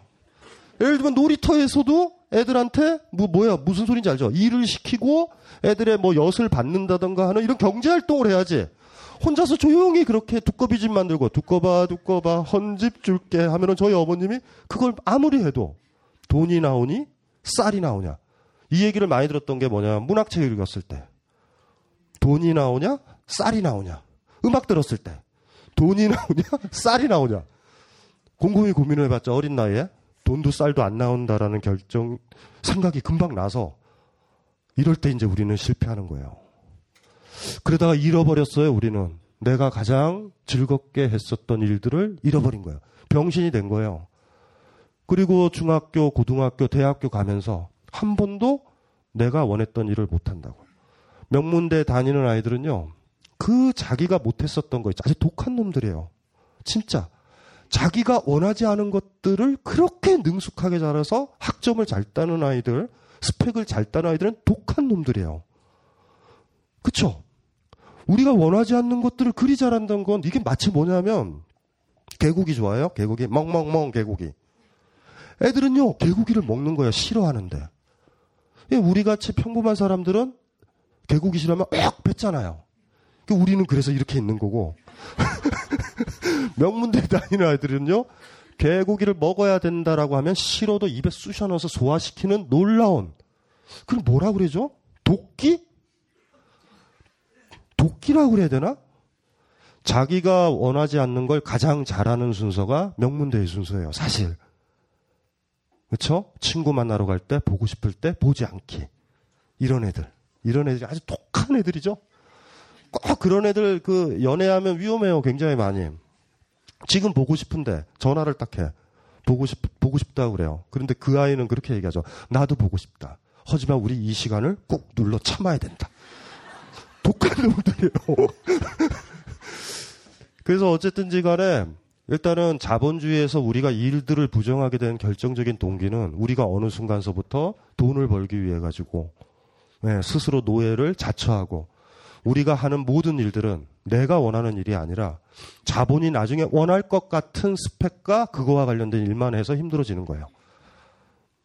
예를 들면 놀이터에서도 애들한테 뭐 뭐야 무슨 소리인지 알죠? 일을 시키고 애들의 뭐 엿을 받는다던가 하는 이런 경제 활동을 해야지. 혼자서 조용히 그렇게 두꺼비 집 만들고 두꺼봐 두꺼봐 헌집 줄게 하면은 저희 어머님이 그걸 아무리 해도 돈이 나오니 쌀이 나오냐. 이 얘기를 많이 들었던 게 뭐냐. 문학책 읽었을 때. 돈이 나오냐? 쌀이 나오냐? 음악 들었을 때. 돈이 나오냐? [LAUGHS] 쌀이 나오냐? 곰곰이 고민을 해봤죠. 어린 나이에. 돈도 쌀도 안 나온다라는 결정, 생각이 금방 나서 이럴 때 이제 우리는 실패하는 거예요. 그러다가 잃어버렸어요, 우리는. 내가 가장 즐겁게 했었던 일들을 잃어버린 거예요. 병신이 된 거예요. 그리고 중학교, 고등학교, 대학교 가면서 한 번도 내가 원했던 일을 못 한다고. 명문대 다니는 아이들은요, 그 자기가 못했었던 거 있죠. 아주 독한 놈들이에요. 진짜. 자기가 원하지 않은 것들을 그렇게 능숙하게 자라서 학점을 잘 따는 아이들, 스펙을 잘 따는 아이들은 독한 놈들이에요. 그쵸? 우리가 원하지 않는 것들을 그리 잘한다는 건 이게 마치 뭐냐면, 개고기 좋아요? 개고기? 멍멍멍 개고기. 애들은요, 개고기를 먹는 거야, 싫어하는데. 예, 우리 같이 평범한 사람들은 개고기 싫어하면 억 뱉잖아요. 그 우리는 그래서 이렇게 있는 거고. [LAUGHS] 명문대 다니는 아이들은요, 개고기를 먹어야 된다라고 하면 싫어도 입에 쑤셔 넣어서 소화시키는 놀라운, 그럼 뭐라 그러죠? 도끼? 도끼라고 그래야 되나? 자기가 원하지 않는 걸 가장 잘하는 순서가 명문대의 순서예요, 사실. 그쵸? 친구 만나러 갈 때, 보고 싶을 때, 보지 않기. 이런 애들. 이런 애들이 아주 독한 애들이죠? 꼭 그런 애들 그 연애하면 위험해요. 굉장히 많이. 지금 보고 싶은데 전화를 딱 해. 보고 싶 보고 싶다 그래요. 그런데 그 아이는 그렇게 얘기하죠. 나도 보고 싶다. 하지만 우리 이 시간을 꾹 눌러 참아야 된다. [LAUGHS] 독한 놈들이에요. [LAUGHS] 그래서 어쨌든지 간에 일단은 자본주의에서 우리가 일들을 부정하게 된 결정적인 동기는 우리가 어느 순간서부터 돈을 벌기 위해 가지고 네, 스스로 노예를 자처하고 우리가 하는 모든 일들은 내가 원하는 일이 아니라 자본이 나중에 원할 것 같은 스펙과 그거와 관련된 일만 해서 힘들어지는 거예요.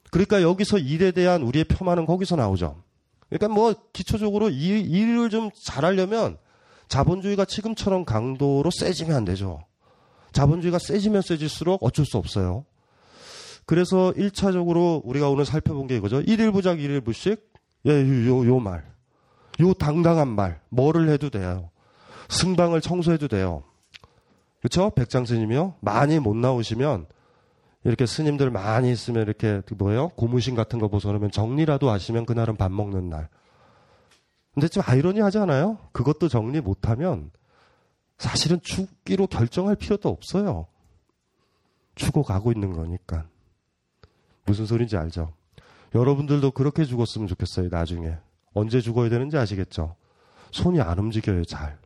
그러니까 여기서 일에 대한 우리의 폄하는 거기서 나오죠. 그러니까 뭐 기초적으로 일, 일을 좀 잘하려면 자본주의가 지금처럼 강도로 세지면 안 되죠. 자본주의가 세지면 세질수록 어쩔 수 없어요. 그래서 1차적으로 우리가 오늘 살펴본 게 이거죠. 1일 부작 1일 부식. 예, 요, 요 말. 요 당당한 말. 뭐를 해도 돼요. 승방을 청소해도 돼요. 그렇죠? 백장 스님이요. 많이 못 나오시면 이렇게 스님들 많이 있으면 이렇게 그 뭐예요? 고무신 같은 거 벗어놓으면 정리라도 하시면 그날은 밥 먹는 날. 근데 좀 아이러니하지 않아요? 그것도 정리 못하면 사실은 죽기로 결정할 필요도 없어요. 죽어가고 있는 거니까. 무슨 소린지 알죠? 여러분들도 그렇게 죽었으면 좋겠어요, 나중에. 언제 죽어야 되는지 아시겠죠? 손이 안 움직여요, 잘.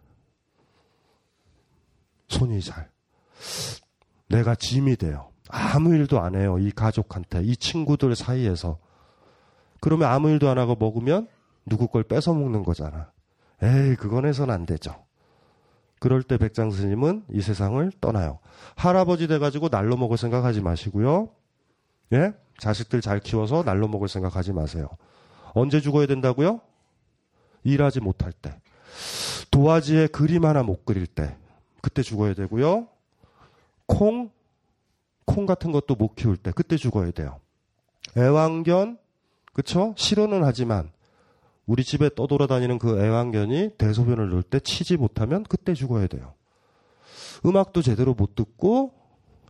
손이 잘. 내가 짐이 돼요. 아무 일도 안 해요, 이 가족한테, 이 친구들 사이에서. 그러면 아무 일도 안 하고 먹으면 누구 걸 뺏어 먹는 거잖아. 에이, 그건 해선 안 되죠. 그럴 때 백장 스님은 이 세상을 떠나요. 할아버지 돼가지고 날로 먹을 생각하지 마시고요. 예? 자식들 잘 키워서 날로 먹을 생각하지 마세요. 언제 죽어야 된다고요? 일하지 못할 때. 도화지에 그림 하나 못 그릴 때. 그때 죽어야 되고요. 콩, 콩 같은 것도 못 키울 때. 그때 죽어야 돼요. 애완견, 그쵸? 싫어는 하지만 우리 집에 떠돌아다니는 그 애완견이 대소변을 넣을 때 치지 못하면 그때 죽어야 돼요. 음악도 제대로 못 듣고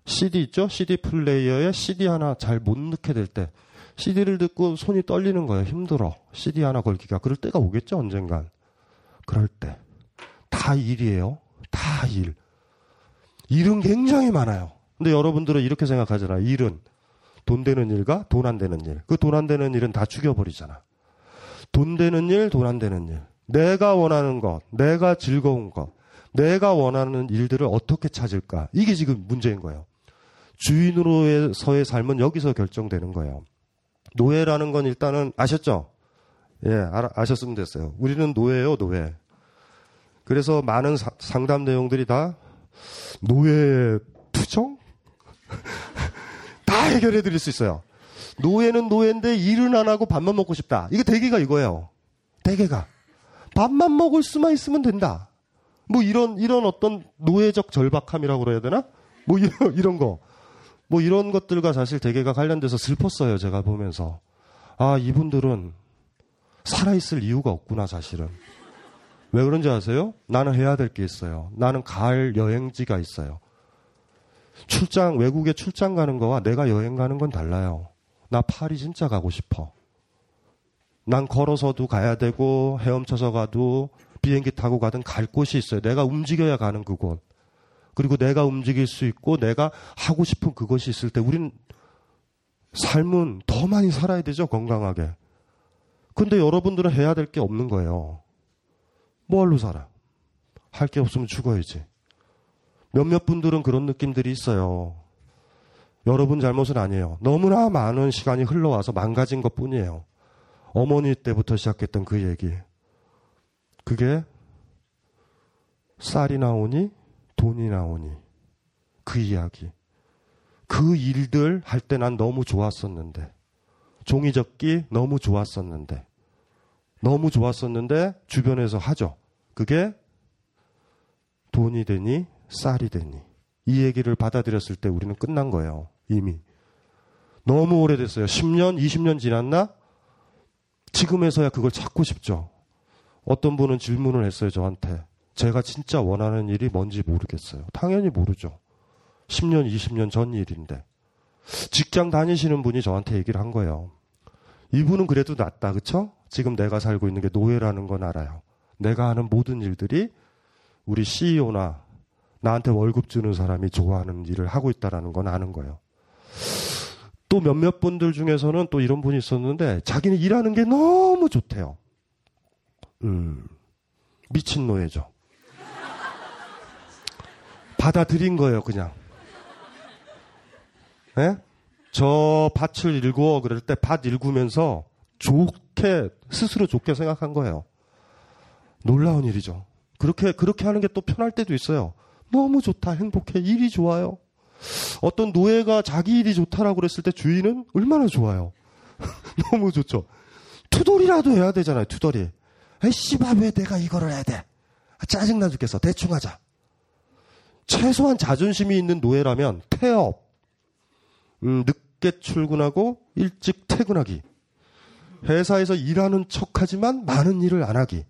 CD 있죠? CD 플레이어에 CD 하나 잘 못 넣게 될 때 CD를 듣고 손이 떨리는 거예요. 힘들어. CD 하나 걸기가. 그럴 때가 오겠죠, 언젠간. 그럴 때. 다 일이에요. 다 일. 일은 굉장히 많아요. 근데 여러분들은 이렇게 생각하잖아요. 일은 돈 되는 일과 돈 안 되는 일. 그 돈 안 되는 일은 다 죽여버리잖아. 돈 되는 일, 돈 안 되는 일. 내가 원하는 것, 내가 즐거운 것, 내가 원하는 일들을 어떻게 찾을까? 이게 지금 문제인 거예요. 주인으로서의 삶은 여기서 결정되는 거예요. 노예라는 건 일단은 아셨죠? 예, 알아, 아셨으면 됐어요. 우리는 노예예요, 노예. 그래서 많은 사, 상담 내용들이 다 노예 부정? [LAUGHS] 다 해결해 드릴 수 있어요. 노예는 노예인데 일은 안 하고 밥만 먹고 싶다. 이게 대개가 이거예요. 대개가. 밥만 먹을 수만 있으면 된다. 뭐 이런, 이런 어떤 노예적 절박함이라고 그래야 되나? 뭐 이런, 이런 거. 뭐 이런 것들과 사실 대개가 관련돼서 슬펐어요. 제가 보면서. 아, 이분들은 살아있을 이유가 없구나, 사실은. 왜 그런지 아세요? 나는 해야 될 게 있어요. 나는 갈 여행지가 있어요. 출장, 외국에 출장 가는 거와 내가 여행 가는 건 달라요. 나 파리 진짜 가고 싶어. 난 걸어서도 가야 되고 헤엄쳐서 가도 비행기 타고 가든 갈 곳이 있어요. 내가 움직여야 가는 그곳. 그리고 내가 움직일 수 있고 내가 하고 싶은 그것이 있을 때 우리는 삶은 더 많이 살아야 되죠. 건강하게. 근데 여러분들은 해야 될 게 없는 거예요. 뭘로 살아? 할 게 없으면 죽어야지. 몇몇 분들은 그런 느낌들이 있어요. 여러분 잘못은 아니에요. 너무나 많은 시간이 흘러와서 망가진 것 뿐이에요. 어머니 때부터 시작했던 그 얘기. 그게 쌀이 나오니 돈이 나오니 그 이야기. 그 일들 할 때 난 너무 좋았었는데. 종이 접기 너무 좋았었는데. 너무 좋았었는데 주변에서 하죠. 그게 돈이 되니 쌀이 되니. 이 얘기를 받아들였을 때 우리는 끝난 거예요. 이미. 너무 오래됐어요. 10년, 20년 지났나? 지금에서야 그걸 찾고 싶죠. 어떤 분은 질문을 했어요, 저한테. 제가 진짜 원하는 일이 뭔지 모르겠어요. 당연히 모르죠. 10년, 20년 전 일인데. 직장 다니시는 분이 저한테 얘기를 한 거예요. 이분은 그래도 낫다, 그쵸? 지금 내가 살고 있는 게 노예라는 건 알아요. 내가 하는 모든 일들이 우리 CEO나 나한테 월급 주는 사람이 좋아하는 일을 하고 있다라는 건 아는 거예요. 또 몇몇 분들 중에서는 또 이런 분이 있었는데 자기는 일하는 게 너무 좋대요. 음, 미친 노예죠. 받아들인 거예요, 그냥. 예? 저 밭을 읽어 그럴 때밭 읽으면서 좋게 스스로 좋게 생각한 거예요. 놀라운 일이죠. 그렇게 그렇게 하는 게 또 편할 때도 있어요. 너무 좋다, 행복해, 일이 좋아요. 어떤 노예가 자기 일이 좋다라고 그랬을 때 주인은 얼마나 좋아요. [LAUGHS] 너무 좋죠. 투덜이라도 해야 되잖아요, 투덜이. 에이, 씨발, 왜 내가 이거를 해야 돼? 아, 짜증나 죽겠어. 대충 하자. 최소한 자존심이 있는 노예라면 태업, 음, 늦게 출근하고 일찍 퇴근하기. 회사에서 일하는 척하지만 많은 일을 안 하기.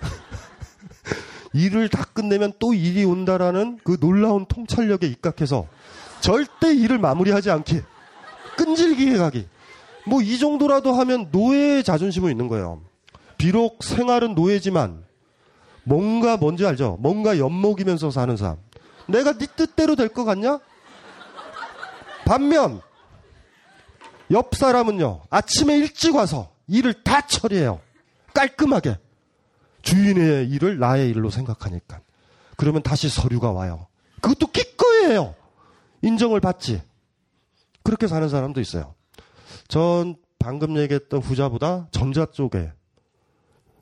[LAUGHS] 일을 다 끝내면 또 일이 온다라는 그 놀라운 통찰력에 입각해서 절대 일을 마무리하지 않기. 끈질기게 가기. 뭐 이 정도라도 하면 노예의 자존심은 있는 거예요. 비록 생활은 노예지만 뭔가 뭔지 알죠? 뭔가 엿먹이면서 사는 사람. 내가 네 뜻대로 될 것 같냐? 반면 옆 사람은요. 아침에 일찍 와서 일을 다 처리해요. 깔끔하게. 주인의 일을 나의 일로 생각하니까. 그러면 다시 서류가 와요. 그것도 기꺼이해요. 인정을 받지. 그렇게 사는 사람도 있어요. 전 방금 얘기했던 후자보다 전자 쪽에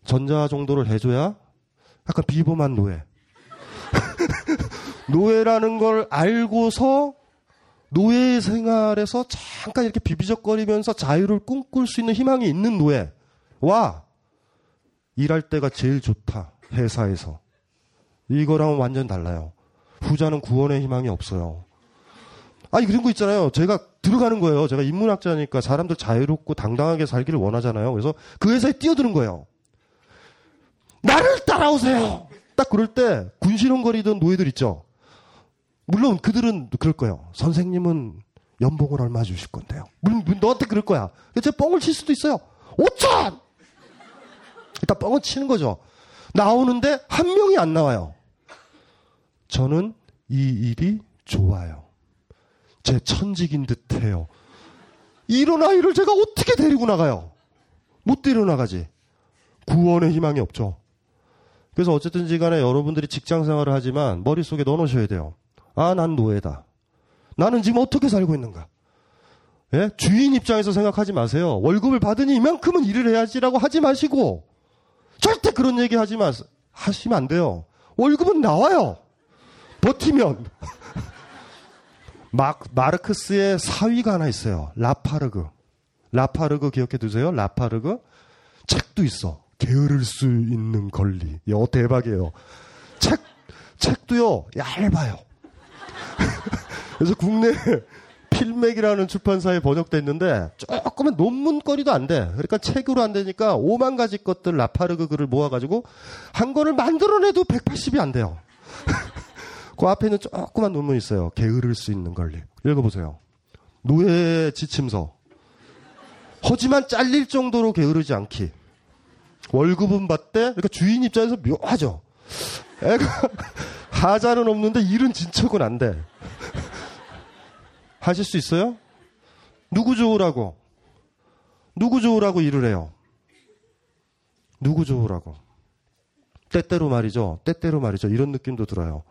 전자 정도를 해줘야 약간 비범한 노예. [LAUGHS] 노예라는 걸 알고서 노예 생활에서 잠깐 이렇게 비비적거리면서 자유를 꿈꿀 수 있는 희망이 있는 노예와 일할 때가 제일 좋다. 회사에서. 이거랑은 완전 달라요. 후자는 구원의 희망이 없어요. 아니, 그런 거 있잖아요. 제가 들어가는 거예요. 제가 인문학자니까 사람들 자유롭고 당당하게 살기를 원하잖아요. 그래서 그 회사에 뛰어드는 거예요. 나를 따라오세요! 딱 그럴 때 군신혼거리던 노예들 있죠. 물론 그들은 그럴 거예요. 선생님은 연봉을 얼마 주실 건데요. 물론 너한테 그럴 거야. 제 뻥을 칠 수도 있어요. 5천! 일단 뻥을 치는 거죠. 나오는데 한 명이 안 나와요. 저는 이 일이 좋아요. 제 천직인 듯 해요. 이런 아이를 제가 어떻게 데리고 나가요? 못 데려나가지. 구원의 희망이 없죠. 그래서 어쨌든지 간에 여러분들이 직장 생활을 하지만 머릿속에 넣어놓으셔야 돼요. 아, 난 노예다. 나는 지금 어떻게 살고 있는가? 예? 주인 입장에서 생각하지 마세요. 월급을 받으니 이만큼은 일을 해야지라고 하지 마시고, 절대 그런 얘기 하지 마, 하시면 안 돼요. 월급은 나와요. 버티면. [LAUGHS] 막, 마르크스의 사위가 하나 있어요. 라파르그. 라파르그 기억해 두세요. 라파르그. 책도 있어. 게으를 수 있는 권리. 여 대박이에요. 책, 책도요, 얇아요. 그래서 국내 [LAUGHS] 필맥이라는 출판사에 번역됐는데 조금은 논문거리도 안 돼. 그러니까 책으로 안 되니까 5만 가지 것들 라파르그 글을 모아가지고 한 권을 만들어내도 180이 안 돼요. [LAUGHS] 그 앞에는 조그만 논문 있어요. 게으를 수 있는 권리. 읽어보세요. 노예 지침서. 하지만 잘릴 정도로 게으르지 않기. 월급은 받되, 그러니까 주인 입장에서 묘하죠. 애가 [LAUGHS] 하자는 없는데 일은 진척은 안 돼. 하실 수 있어요? 누구 좋으라고? 누구 좋으라고 일을 해요? 누구 좋으라고? 때때로 말이죠. 때때로 말이죠. 이런 느낌도 들어요.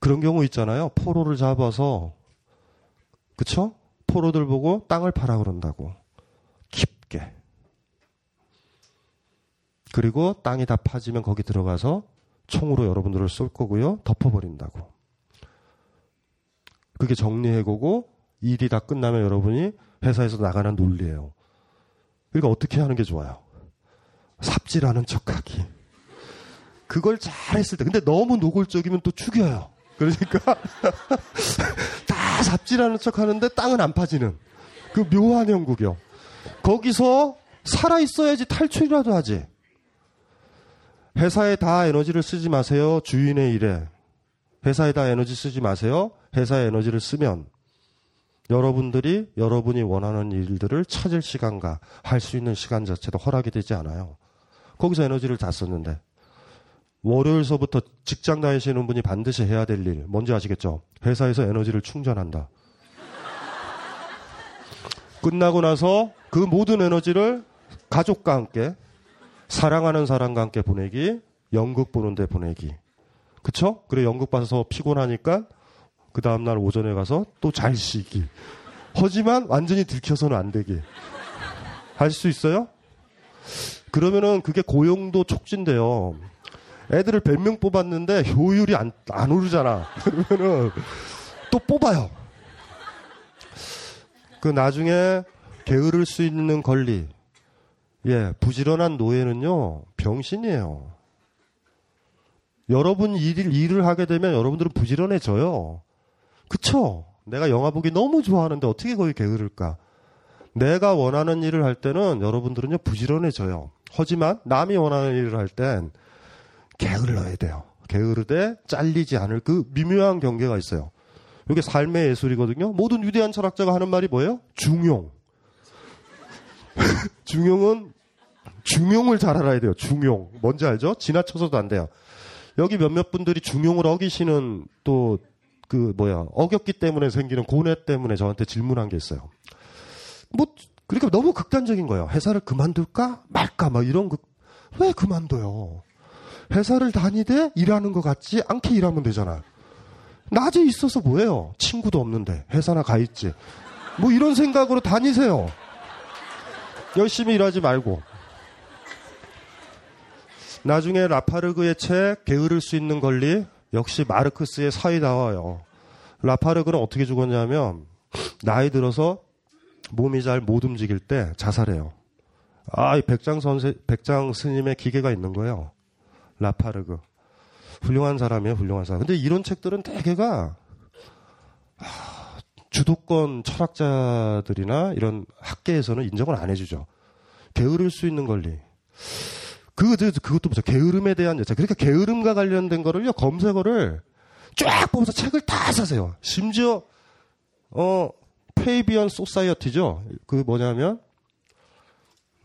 그런 경우 있잖아요. 포로를 잡아서 그쵸? 포로들 보고 땅을 팔아 그런다고. 깊게. 그리고 땅이 다 파지면 거기 들어가서 총으로 여러분들을 쏠 거고요. 덮어버린다고. 그게 정리해보고 일이 다 끝나면 여러분이 회사에서 나가는 논리예요. 그러니까 어떻게 하는 게 좋아요? 삽질하는 척하기. 그걸 잘했을 때. 근데 너무 노골적이면 또 죽여요. 그러니까 [LAUGHS] 다 삽질하는 척하는데 땅은 안 파지는 그 묘한 형국이요. 거기서 살아 있어야지 탈출이라도 하지. 회사에 다 에너지를 쓰지 마세요. 주인의 일에. 회사에 다 에너지 쓰지 마세요. 회사에 에너지를 쓰면 여러분들이 여러분이 원하는 일들을 찾을 시간과 할 수 있는 시간 자체도 허락이 되지 않아요. 거기서 에너지를 다 썼는데. 월요일서부터 직장 다니시는 분이 반드시 해야 될 일, 뭔지 아시겠죠? 회사에서 에너지를 충전한다. 끝나고 나서 그 모든 에너지를 가족과 함께, 사랑하는 사람과 함께 보내기, 연극 보는데 보내기. 그쵸? 그래, 연극 봐서 피곤하니까 그 다음날 오전에 가서 또 잘 쉬기. 하지만 완전히 들켜서는 안 되게. 할 수 있어요? 그러면은 그게 고용도 촉진돼요. 애들을 100명 뽑았는데 효율이 안, 안 오르잖아. [LAUGHS] 그러면은 또 뽑아요. 그 나중에 게으를 수 있는 권리. 예, 부지런한 노예는요, 병신이에요. 여러분 일, 일을 하게 되면 여러분들은 부지런해져요. 그쵸? 내가 영화 보기 너무 좋아하는데 어떻게 거기 게으를까? 내가 원하는 일을 할 때는 여러분들은요, 부지런해져요. 하지만 남이 원하는 일을 할 땐 게을러야 돼요. 게으르되 잘리지 않을 그 미묘한 경계가 있어요. 이게 삶의 예술이거든요. 모든 위대한 철학자가 하는 말이 뭐예요? 중용. [LAUGHS] 중용은 중용을 잘 알아야 돼요. 중용. 뭔지 알죠? 지나쳐서도 안 돼요. 여기 몇몇 분들이 중용을 어기시는 또 그 뭐야 어겼기 때문에 생기는 고뇌 때문에 저한테 질문한 게 있어요. 뭐 그러니까 너무 극단적인 거예요. 회사를 그만둘까 말까 막 이런 그, 왜 그만둬요? 회사를 다니되 일하는 것 같지 않게 일하면 되잖아. 낮에 있어서 뭐예요? 친구도 없는데 회사나 가 있지. 뭐 이런 생각으로 다니세요. 열심히 일하지 말고. 나중에 라파르그의 책 게으를 수 있는 권리 역시 마르크스의 사이 나와요. 라파르그는 어떻게 죽었냐면 나이 들어서 몸이 잘 못 움직일 때 자살해요. 아, 이 백장 선생, 백장 스님의 기계가 있는 거예요. 라파르그. 훌륭한 사람이에요, 훌륭한 사람. 근데 이런 책들은 대개가, 아, 주도권 철학자들이나 이런 학계에서는 인정을 안 해주죠. 게으를 수 있는 권리. 그, 그 그것도 보죠. 게으름에 대한 여자. 그러니까 게으름과 관련된 거를요, 검색어를 쫙 보면서 책을 다 사세요. 심지어, 어, Fabian Society죠. 그 뭐냐면,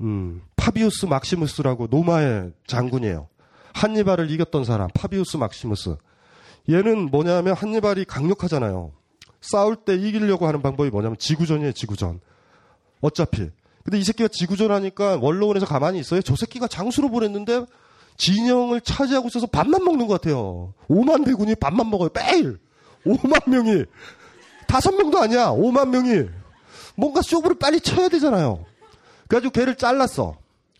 음, 파비우스 막시무스라고 로마의 장군이에요. 한니발을 이겼던 사람, 파비우스 막시무스. 얘는 뭐냐면 한니발이 강력하잖아요. 싸울 때 이기려고 하는 방법이 뭐냐면 지구전이에요, 지구전. 어차피. 근데 이 새끼가 지구전 하니까 원로원에서 가만히 있어요. 저 새끼가 장수로 보냈는데 진영을 차지하고 있어서 밥만 먹는 것 같아요. 5만 대군이 밥만 먹어요. 매일. 5만 명이. 다섯 명도 아니야. 5만 명이. 뭔가 쇼부를 빨리 쳐야 되잖아요. 그래가지고 걔를 잘랐어.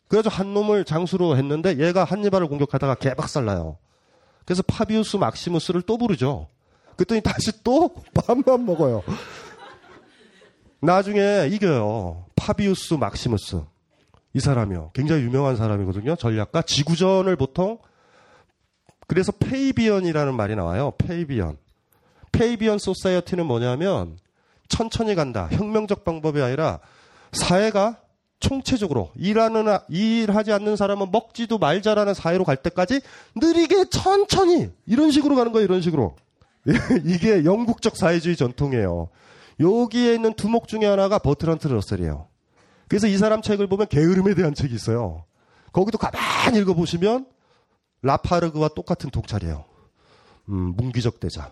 그래가지고 한 놈을 장수로 했는데 얘가 한니발을 공격하다가 개박살 나요. 그래서 파비우스 막시무스를 또 부르죠. 그랬더니 다시 또 [LAUGHS] 밥만 먹어요. 나중에 이겨요. 파비우스 막시무스. 이 사람이요. 굉장히 유명한 사람이거든요. 전략가. 지구전을 보통 그래서 Fabian이라는 말이 나와요. Fabian. Fabian Society는 뭐냐면 천천히 간다. 혁명적 방법이 아니라 사회가 총체적으로 일하는 일하지 않는 사람은 먹지도 말자라는 사회로 갈 때까지 느리게 천천히 이런 식으로 가는 거예요. 이런 식으로. [LAUGHS] 이게 영국적 사회주의 전통이에요. 여기에 있는 두목 중에 하나가 버트란트 러셀이에요. 그래서 이 사람 책을 보면 게으름에 대한 책이 있어요. 거기도 가만히 읽어보시면 라파르그와 똑같은 독찰이에요. 음, 문기적 대자.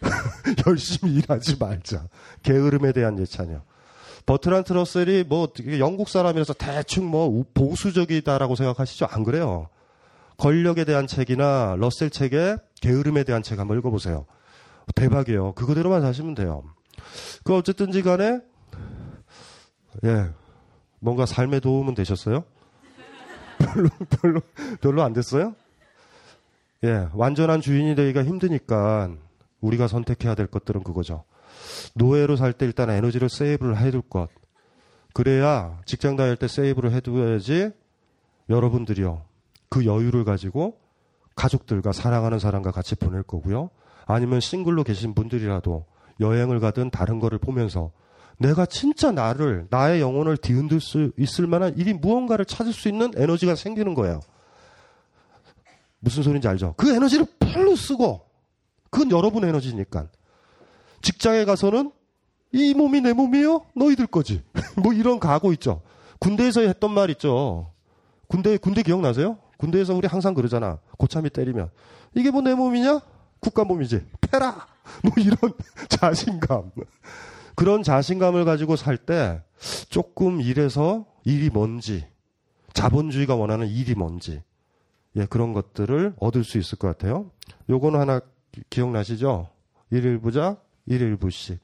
[LAUGHS] 열심히 일하지 말자. 게으름에 대한 예찬이요. 버트란트 러셀이 뭐 영국 사람이라서 대충 뭐 보수적이다라고 생각하시죠? 안 그래요. 권력에 대한 책이나 러셀 책에 게으름에 대한 책 한번 읽어보세요. 대박이에요. 그거대로만 사시면 돼요. 그 어쨌든지 간에 예 뭔가 삶에 도움은 되셨어요? [LAUGHS] 별로 별로 별로 안 됐어요? 예 완전한 주인이 되기가 힘드니까 우리가 선택해야 될 것들은 그거죠. 노예로 살 때 일단 에너지를 세이브를 해둘 것. 그래야 직장 다닐 때 세이브를 해두어야지 여러분들이요. 그 여유를 가지고 가족들과 사랑하는 사람과 같이 보낼 거고요. 아니면 싱글로 계신 분들이라도 여행을 가든 다른 거를 보면서 내가 진짜 나를, 나의 영혼을 뒤흔들 수 있을 만한 일이 무언가를 찾을 수 있는 에너지가 생기는 거예요. 무슨 소리인지 알죠? 그 에너지를 풀로 쓰고, 그건 여러분 에너지니까. 직장에 가서는 이 몸이 내 몸이요? 너희들 거지. [LAUGHS] 뭐 이런 각오 있죠. 군대에서 했던 말 있죠. 군대, 군대 기억나세요? 군대에서 우리 항상 그러잖아. 고참이 때리면. 이게 뭐 내 몸이냐? 국가 몸이지. 패라! [LAUGHS] 뭐 이런 [LAUGHS] 자신감. 그런 자신감을 가지고 살 때 조금 일해서 일이 뭔지, 자본주의가 원하는 일이 뭔지, 예, 그런 것들을 얻을 수 있을 것 같아요. 요거는 하나 기- 기억나시죠? 일일부작, 일일부식.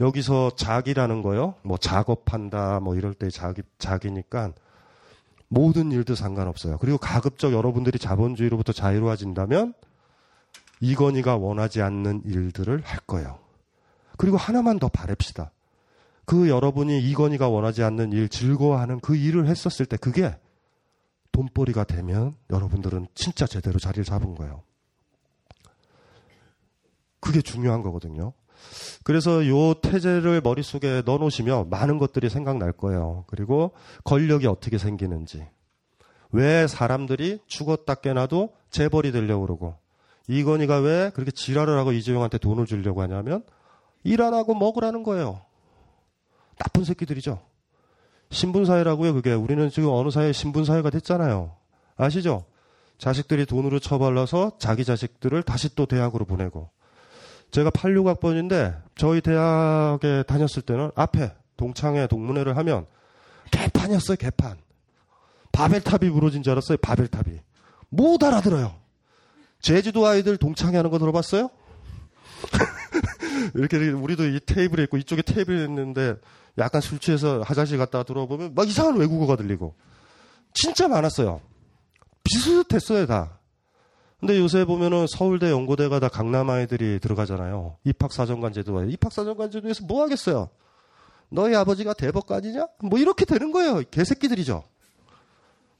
여기서 작이라는 거요. 뭐 작업한다, 뭐 이럴 때 작이, 작이니까 모든 일도 상관없어요. 그리고 가급적 여러분들이 자본주의로부터 자유로워진다면 이건희가 원하지 않는 일들을 할 거예요. 그리고 하나만 더 바랍시다. 그 여러분이 이건희가 원하지 않는 일, 즐거워하는 그 일을 했었을 때 그게 돈벌이가 되면 여러분들은 진짜 제대로 자리를 잡은 거예요. 그게 중요한 거거든요. 그래서 요 태제를 머릿속에 넣어 놓으시면 많은 것들이 생각날 거예요. 그리고 권력이 어떻게 생기는지. 왜 사람들이 죽었다 깨나도 재벌이 되려고 그러고 이건희가 왜 그렇게 지랄을 하고 이재용한테 돈을 주려고 하냐면 일 안 하고 먹으라는 거예요. 나쁜 새끼들이죠. 신분사회라고요, 그게. 우리는 지금 어느 사회에 신분사회가 됐잖아요. 아시죠? 자식들이 돈으로 처벌러서 자기 자식들을 다시 또 대학으로 보내고. 제가 86학번인데 저희 대학에 다녔을 때는 앞에 동창회 동문회를 하면 개판이었어요, 개판. 바벨탑이 무너진 줄 알았어요, 바벨탑이. 못 알아들어요. 제주도 아이들 동창회 하는 거 들어봤어요? [LAUGHS] 이렇게 우리도 이 테이블에 있고 이쪽에 테이블에 있는데 약간 술 취해서 화장실 갔다가 들어보면 막 이상한 외국어가 들리고 진짜 많았어요. 비슷했어요 다. 근데 요새 보면은 서울대 연고대가 다 강남 아이들이 들어가잖아요. 입학사정관 제도와 입학사정관 제도에서 뭐 하겠어요? 너희 아버지가 대법관이냐? 뭐 이렇게 되는 거예요. 개새끼들이죠.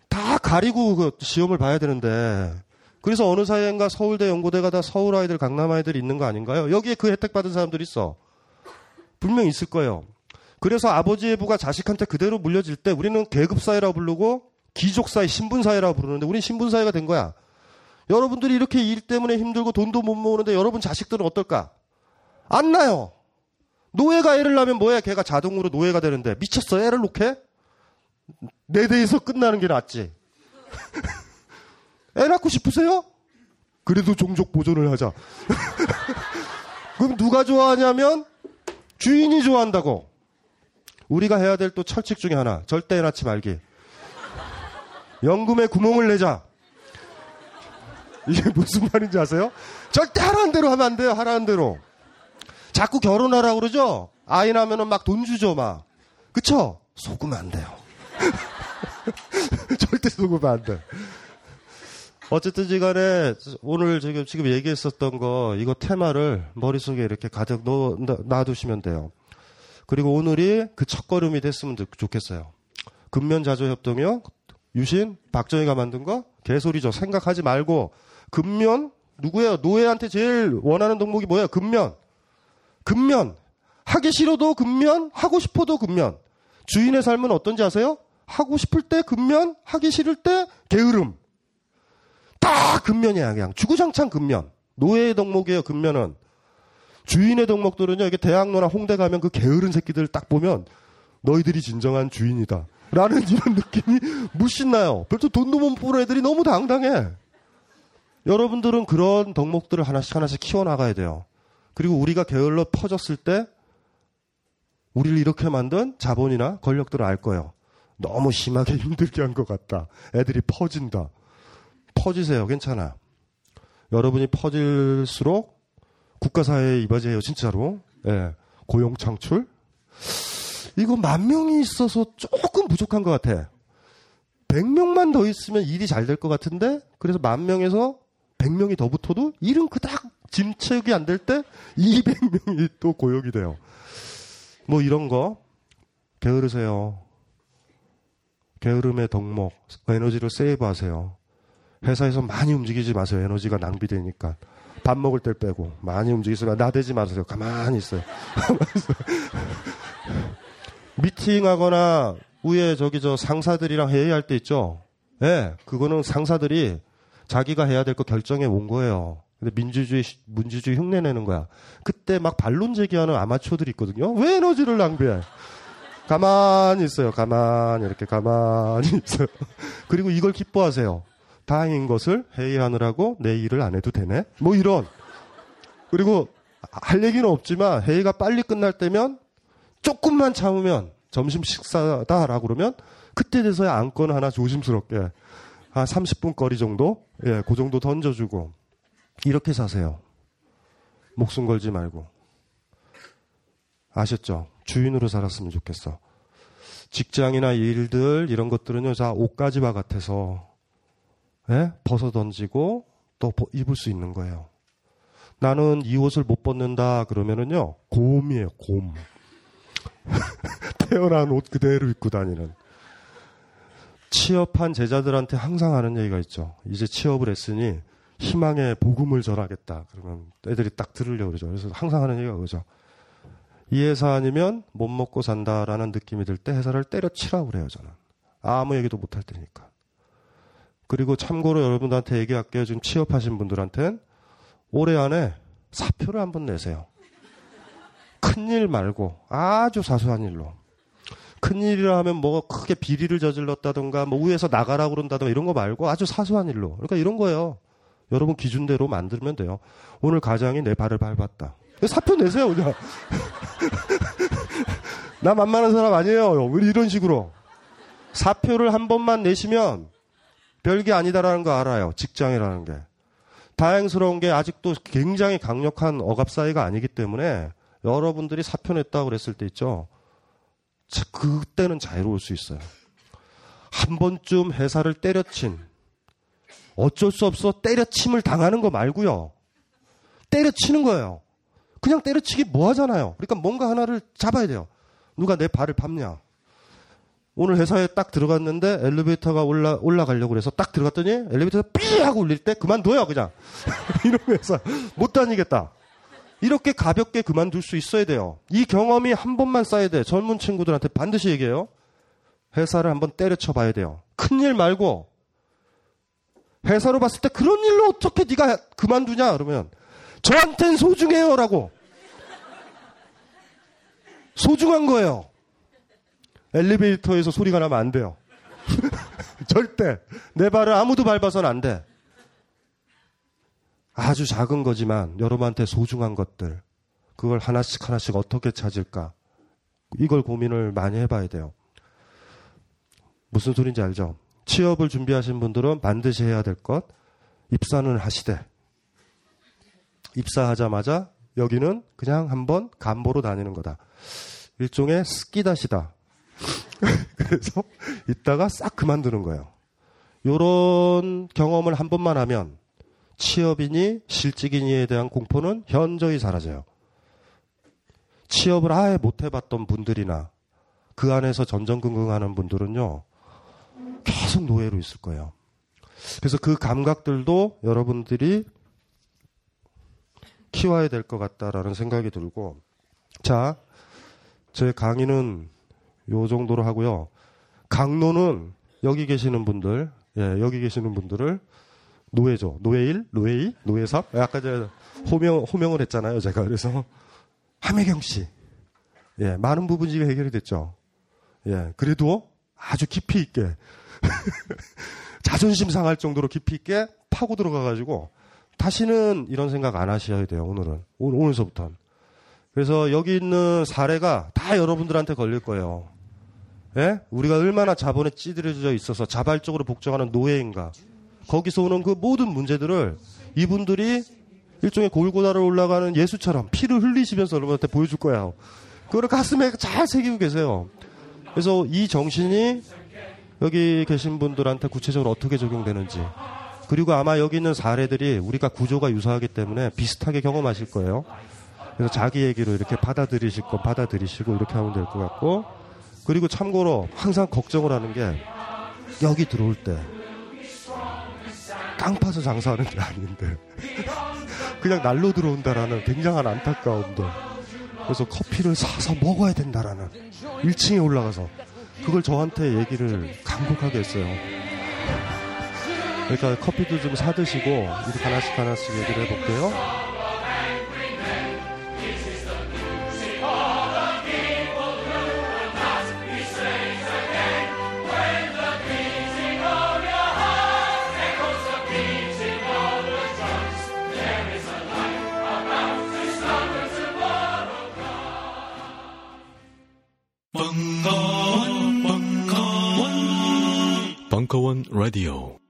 다 가리고 그 시험을 봐야 되는데 그래서 어느 사이인가 서울대 연고대가 다 서울 아이들 강남 아이들이 있는 거 아닌가요? 여기에 그 혜택 받은 사람들이 있어. 분명 있을 거예요. 그래서 아버지의 부가 자식한테 그대로 물려질 때 우리는 계급 사회라고 부르고 귀족 사회, 신분 사회라고 부르는데 우린 신분 사회가 된 거야. 여러분들이 이렇게 일 때문에 힘들고 돈도 못 모으는데 여러분 자식들은 어떨까? 안 나요. 노예가 애를 낳으면 뭐야? 걔가 자동으로 노예가 되는데 미쳤어? 애를 놓게? 내 대에서 끝나는 게 낫지. [LAUGHS] 애 낳고 싶으세요? 그래도 종족 보존을 하자. [LAUGHS] 그럼 누가 좋아하냐면 주인이 좋아한다고. 우리가 해야 될 또 철칙 중에 하나. 절대 애 낳지 말기. 연금에 구멍을 내자. 이게 무슨 말인지 아세요? 절대 하라는 대로 하면 안 돼요. 하라는 대로. 자꾸 결혼하라고 그러죠? 아이 낳으면 막 돈 주죠, 막. 그쵸? 속으면 안 돼요. [LAUGHS] 절대 속으면 안 돼. 어쨌든 간에 오늘 지금, 지금 얘기했었던 거, 이거 테마를 머릿속에 이렇게 가득 놔두시면 돼요. 그리고 오늘이 그 첫걸음이 됐으면 좋- 좋겠어요. 근면자조협동이요. 유신, 박정희가 만든 거? 개소리죠. 생각하지 말고, 근면, 누구예요? 노예한테 제일 원하는 덕목이 뭐예요? 근면. 근면. 하기 싫어도 근면, 하고 싶어도 근면. 주인의 삶은 어떤지 아세요? 하고 싶을 때 근면, 하기 싫을 때 게으름. 다 근면이야, 그냥. 주구장창 근면. 노예의 덕목이에요, 근면은. 주인의 덕목들은요, 이게 대학로나 홍대 가면 그 게으른 새끼들 딱 보면 너희들이 진정한 주인이다. 라는 [LAUGHS] 이런 느낌이 물씬 나요. 별도 돈도 못 버는 애들이 너무 당당해. 여러분들은 그런 덕목들을 하나씩 하나씩 키워나가야 돼요. 그리고 우리가 게을러 퍼졌을 때 우리를 이렇게 만든 자본이나 권력들을 알 거예요. 너무 심하게 [LAUGHS] 힘들게 한 것 같다. 애들이 퍼진다. 퍼지세요. 괜찮아. 여러분이 퍼질수록 국가사회에 이바지해요. 진짜로. 예. 고용 창출. 이거 만 명이 있어서 조금 부족한 것 같아. 100명만 더 있으면 일이 잘 될 것 같은데, 그래서 만 명에서 100명이 더 붙어도 일은 그닥 짐체육이 안 될 때 200명이 [LAUGHS] 또 고용이 돼요. 뭐 이런 거 게으르세요. 게으름의 덕목, 에너지를 세이브 하세요. 회사에서 많이 움직이지 마세요. 에너지가 낭비되니까. 밥 먹을 때 빼고 많이 움직이세요. 나대지 마세요. 가만히 있어요. [LAUGHS] 미팅하거나 위에 저기 저 상사들이랑 회의할 때 있죠. 예, 네, 그거는 상사들이 자기가 해야 될 거 결정해 온 거예요. 근데 민주주의 민주주의 흉내 내는 거야. 그때 막 반론 제기하는 아마추어들이 있거든요. 왜 에너지를 낭비해? 가만히 있어요. 가만히 이렇게 가만히 있어요. [LAUGHS] 그리고 이걸 기뻐하세요. 다행인 것을 회의하느라고 내 일을 안 해도 되네. 뭐 이런. 그리고 할 얘기는 없지만 회의가 빨리 끝날 때면 조금만 참으면 점심 식사다라고 그러면 그때 돼서야 안건 하나 조심스럽게 한 30분 거리 정도 예, 그 정도 던져주고 이렇게 사세요. 목숨 걸지 말고 아셨죠? 주인으로 살았으면 좋겠어. 직장이나 일들 이런 것들은요, 자 옷가지와 같아서 예? 벗어 던지고 또 입을 수 있는 거예요. 나는 이 옷을 못 벗는다 그러면은요, 곰이에요, 곰. [LAUGHS] 태어난 옷 그대로 입고 다니는. 취업한 제자들한테 항상 하는 얘기가 있죠. 이제 취업을 했으니 희망의 복음을 전하겠다. 그러면 애들이 딱 들으려고 그러죠. 그래서 항상 하는 얘기가 그거죠. 이 회사 아니면 못 먹고 산다라는 느낌이 들 때 회사를 때려치라고 그래요, 저는. 아무 얘기도 못 할 테니까. 그리고 참고로 여러분들한테 얘기할게요. 지금 취업하신 분들한테는 올해 안에 사표를 한번 내세요. 큰 일 말고 아주 사소한 일로. 큰 일이라 하면 뭐 크게 비리를 저질렀다던가 뭐 위에서 나가라 그런다던가 이런 거 말고 아주 사소한 일로. 그러니까 이런 거예요. 여러분 기준대로 만들면 돼요. 오늘 가장이 내 발을 밟았다. 사표 내세요, 그냥. [LAUGHS] 나 만만한 사람 아니에요. 왜 이런 식으로. 사표를 한 번만 내시면 별게 아니다라는 거 알아요. 직장이라는 게. 다행스러운 게 아직도 굉장히 강력한 억압 사회가 아니기 때문에 여러분들이 사표 냈다고 그랬을 때 있죠. 그때는 자유로울 수 있어요. 한 번쯤 회사를 때려친 어쩔 수 없어 때려침을 당하는 거 말고요. 때려치는 거예요. 그냥 때려치기 뭐 하잖아요. 그러니까 뭔가 하나를 잡아야 돼요. 누가 내 발을 밟냐. 오늘 회사에 딱 들어갔는데 엘리베이터가 올라, 올라가려고 그래서 딱 들어갔더니 엘리베이터가 삐 하고 울릴 때 그만둬요, 그냥. [LAUGHS] 이러면서 못 다니겠다. 이렇게 가볍게 그만둘 수 있어야 돼요. 이 경험이 한 번만 쌓여야 돼. 젊은 친구들한테 반드시 얘기해요. 회사를 한번 때려쳐 봐야 돼요. 큰 일 말고 회사로 봤을 때 그런 일로 어떻게 네가 그만두냐 그러면 저한텐 소중해요라고 소중한 거예요. 엘리베이터에서 소리가 나면 안 돼요. [LAUGHS] 절대 내 발을 아무도 밟아서는 안 돼. 아주 작은 거지만 여러분한테 소중한 것들 그걸 하나씩 하나씩 어떻게 찾을까 이걸 고민을 많이 해봐야 돼요. 무슨 소린지 알죠? 취업을 준비하신 분들은 반드시 해야 될 것 입사는 하시되 입사하자마자 여기는 그냥 한번 간보로 다니는 거다. 일종의 스키다시다. [LAUGHS] 그래서 이따가 싹 그만두는 거예요. 요런 경험을 한 번만 하면 취업이니 실직이니에 대한 공포는 현저히 사라져요. 취업을 아예 못 해봤던 분들이나 그 안에서 전전긍긍하는 분들은요, 계속 노예로 있을 거예요. 그래서 그 감각들도 여러분들이 키워야 될 것 같다라는 생각이 들고, 자, 제 강의는 요 정도로 하고요. 강론은 여기 계시는 분들, 예, 여기 계시는 분들을 노예죠. 노예일, 노예이, 노예삽. 아까 제가 호명, 호명을 했잖아요. 제가. 그래서 함혜경 씨. 예, 많은 부분이 해결이 됐죠. 예, 그래도 아주 깊이 있게 [LAUGHS] 자존심 상할 정도로 깊이 있게 파고 들어가가지고 다시는 이런 생각 안 하셔야 돼요. 오늘은 오늘 오늘서부터는. 그래서 여기 있는 사례가 다 여러분들한테 걸릴 거예요. 예? 우리가 얼마나 자본에 찌들어져 있어서 자발적으로 복종하는 노예인가. 거기서 오는 그 모든 문제들을 이분들이 일종의 골고다를 올라가는 예수처럼 피를 흘리시면서 여러분한테 보여줄 거야. 그거를 가슴에 잘 새기고 계세요. 그래서 이 정신이 여기 계신 분들한테 구체적으로 어떻게 적용되는지 그리고 아마 여기 있는 사례들이 우리가 구조가 유사하기 때문에 비슷하게 경험하실 거예요. 그래서 자기 얘기로 이렇게 받아들이실 거 받아들이시고 이렇게 하면 될 것 같고 그리고 참고로 항상 걱정을 하는 게 여기 들어올 때 땅 파서 장사하는 게 아닌데 [LAUGHS] 그냥 날로 들어온다라는 굉장한 안타까움도 그래서 커피를 사서 먹어야 된다라는 1층에 올라가서 그걸 저한테 얘기를 간곡하게 했어요. 그러니까 커피도 좀 사드시고 이렇게 하나씩 하나씩 얘기를 해볼게요. 벙커원 라디오.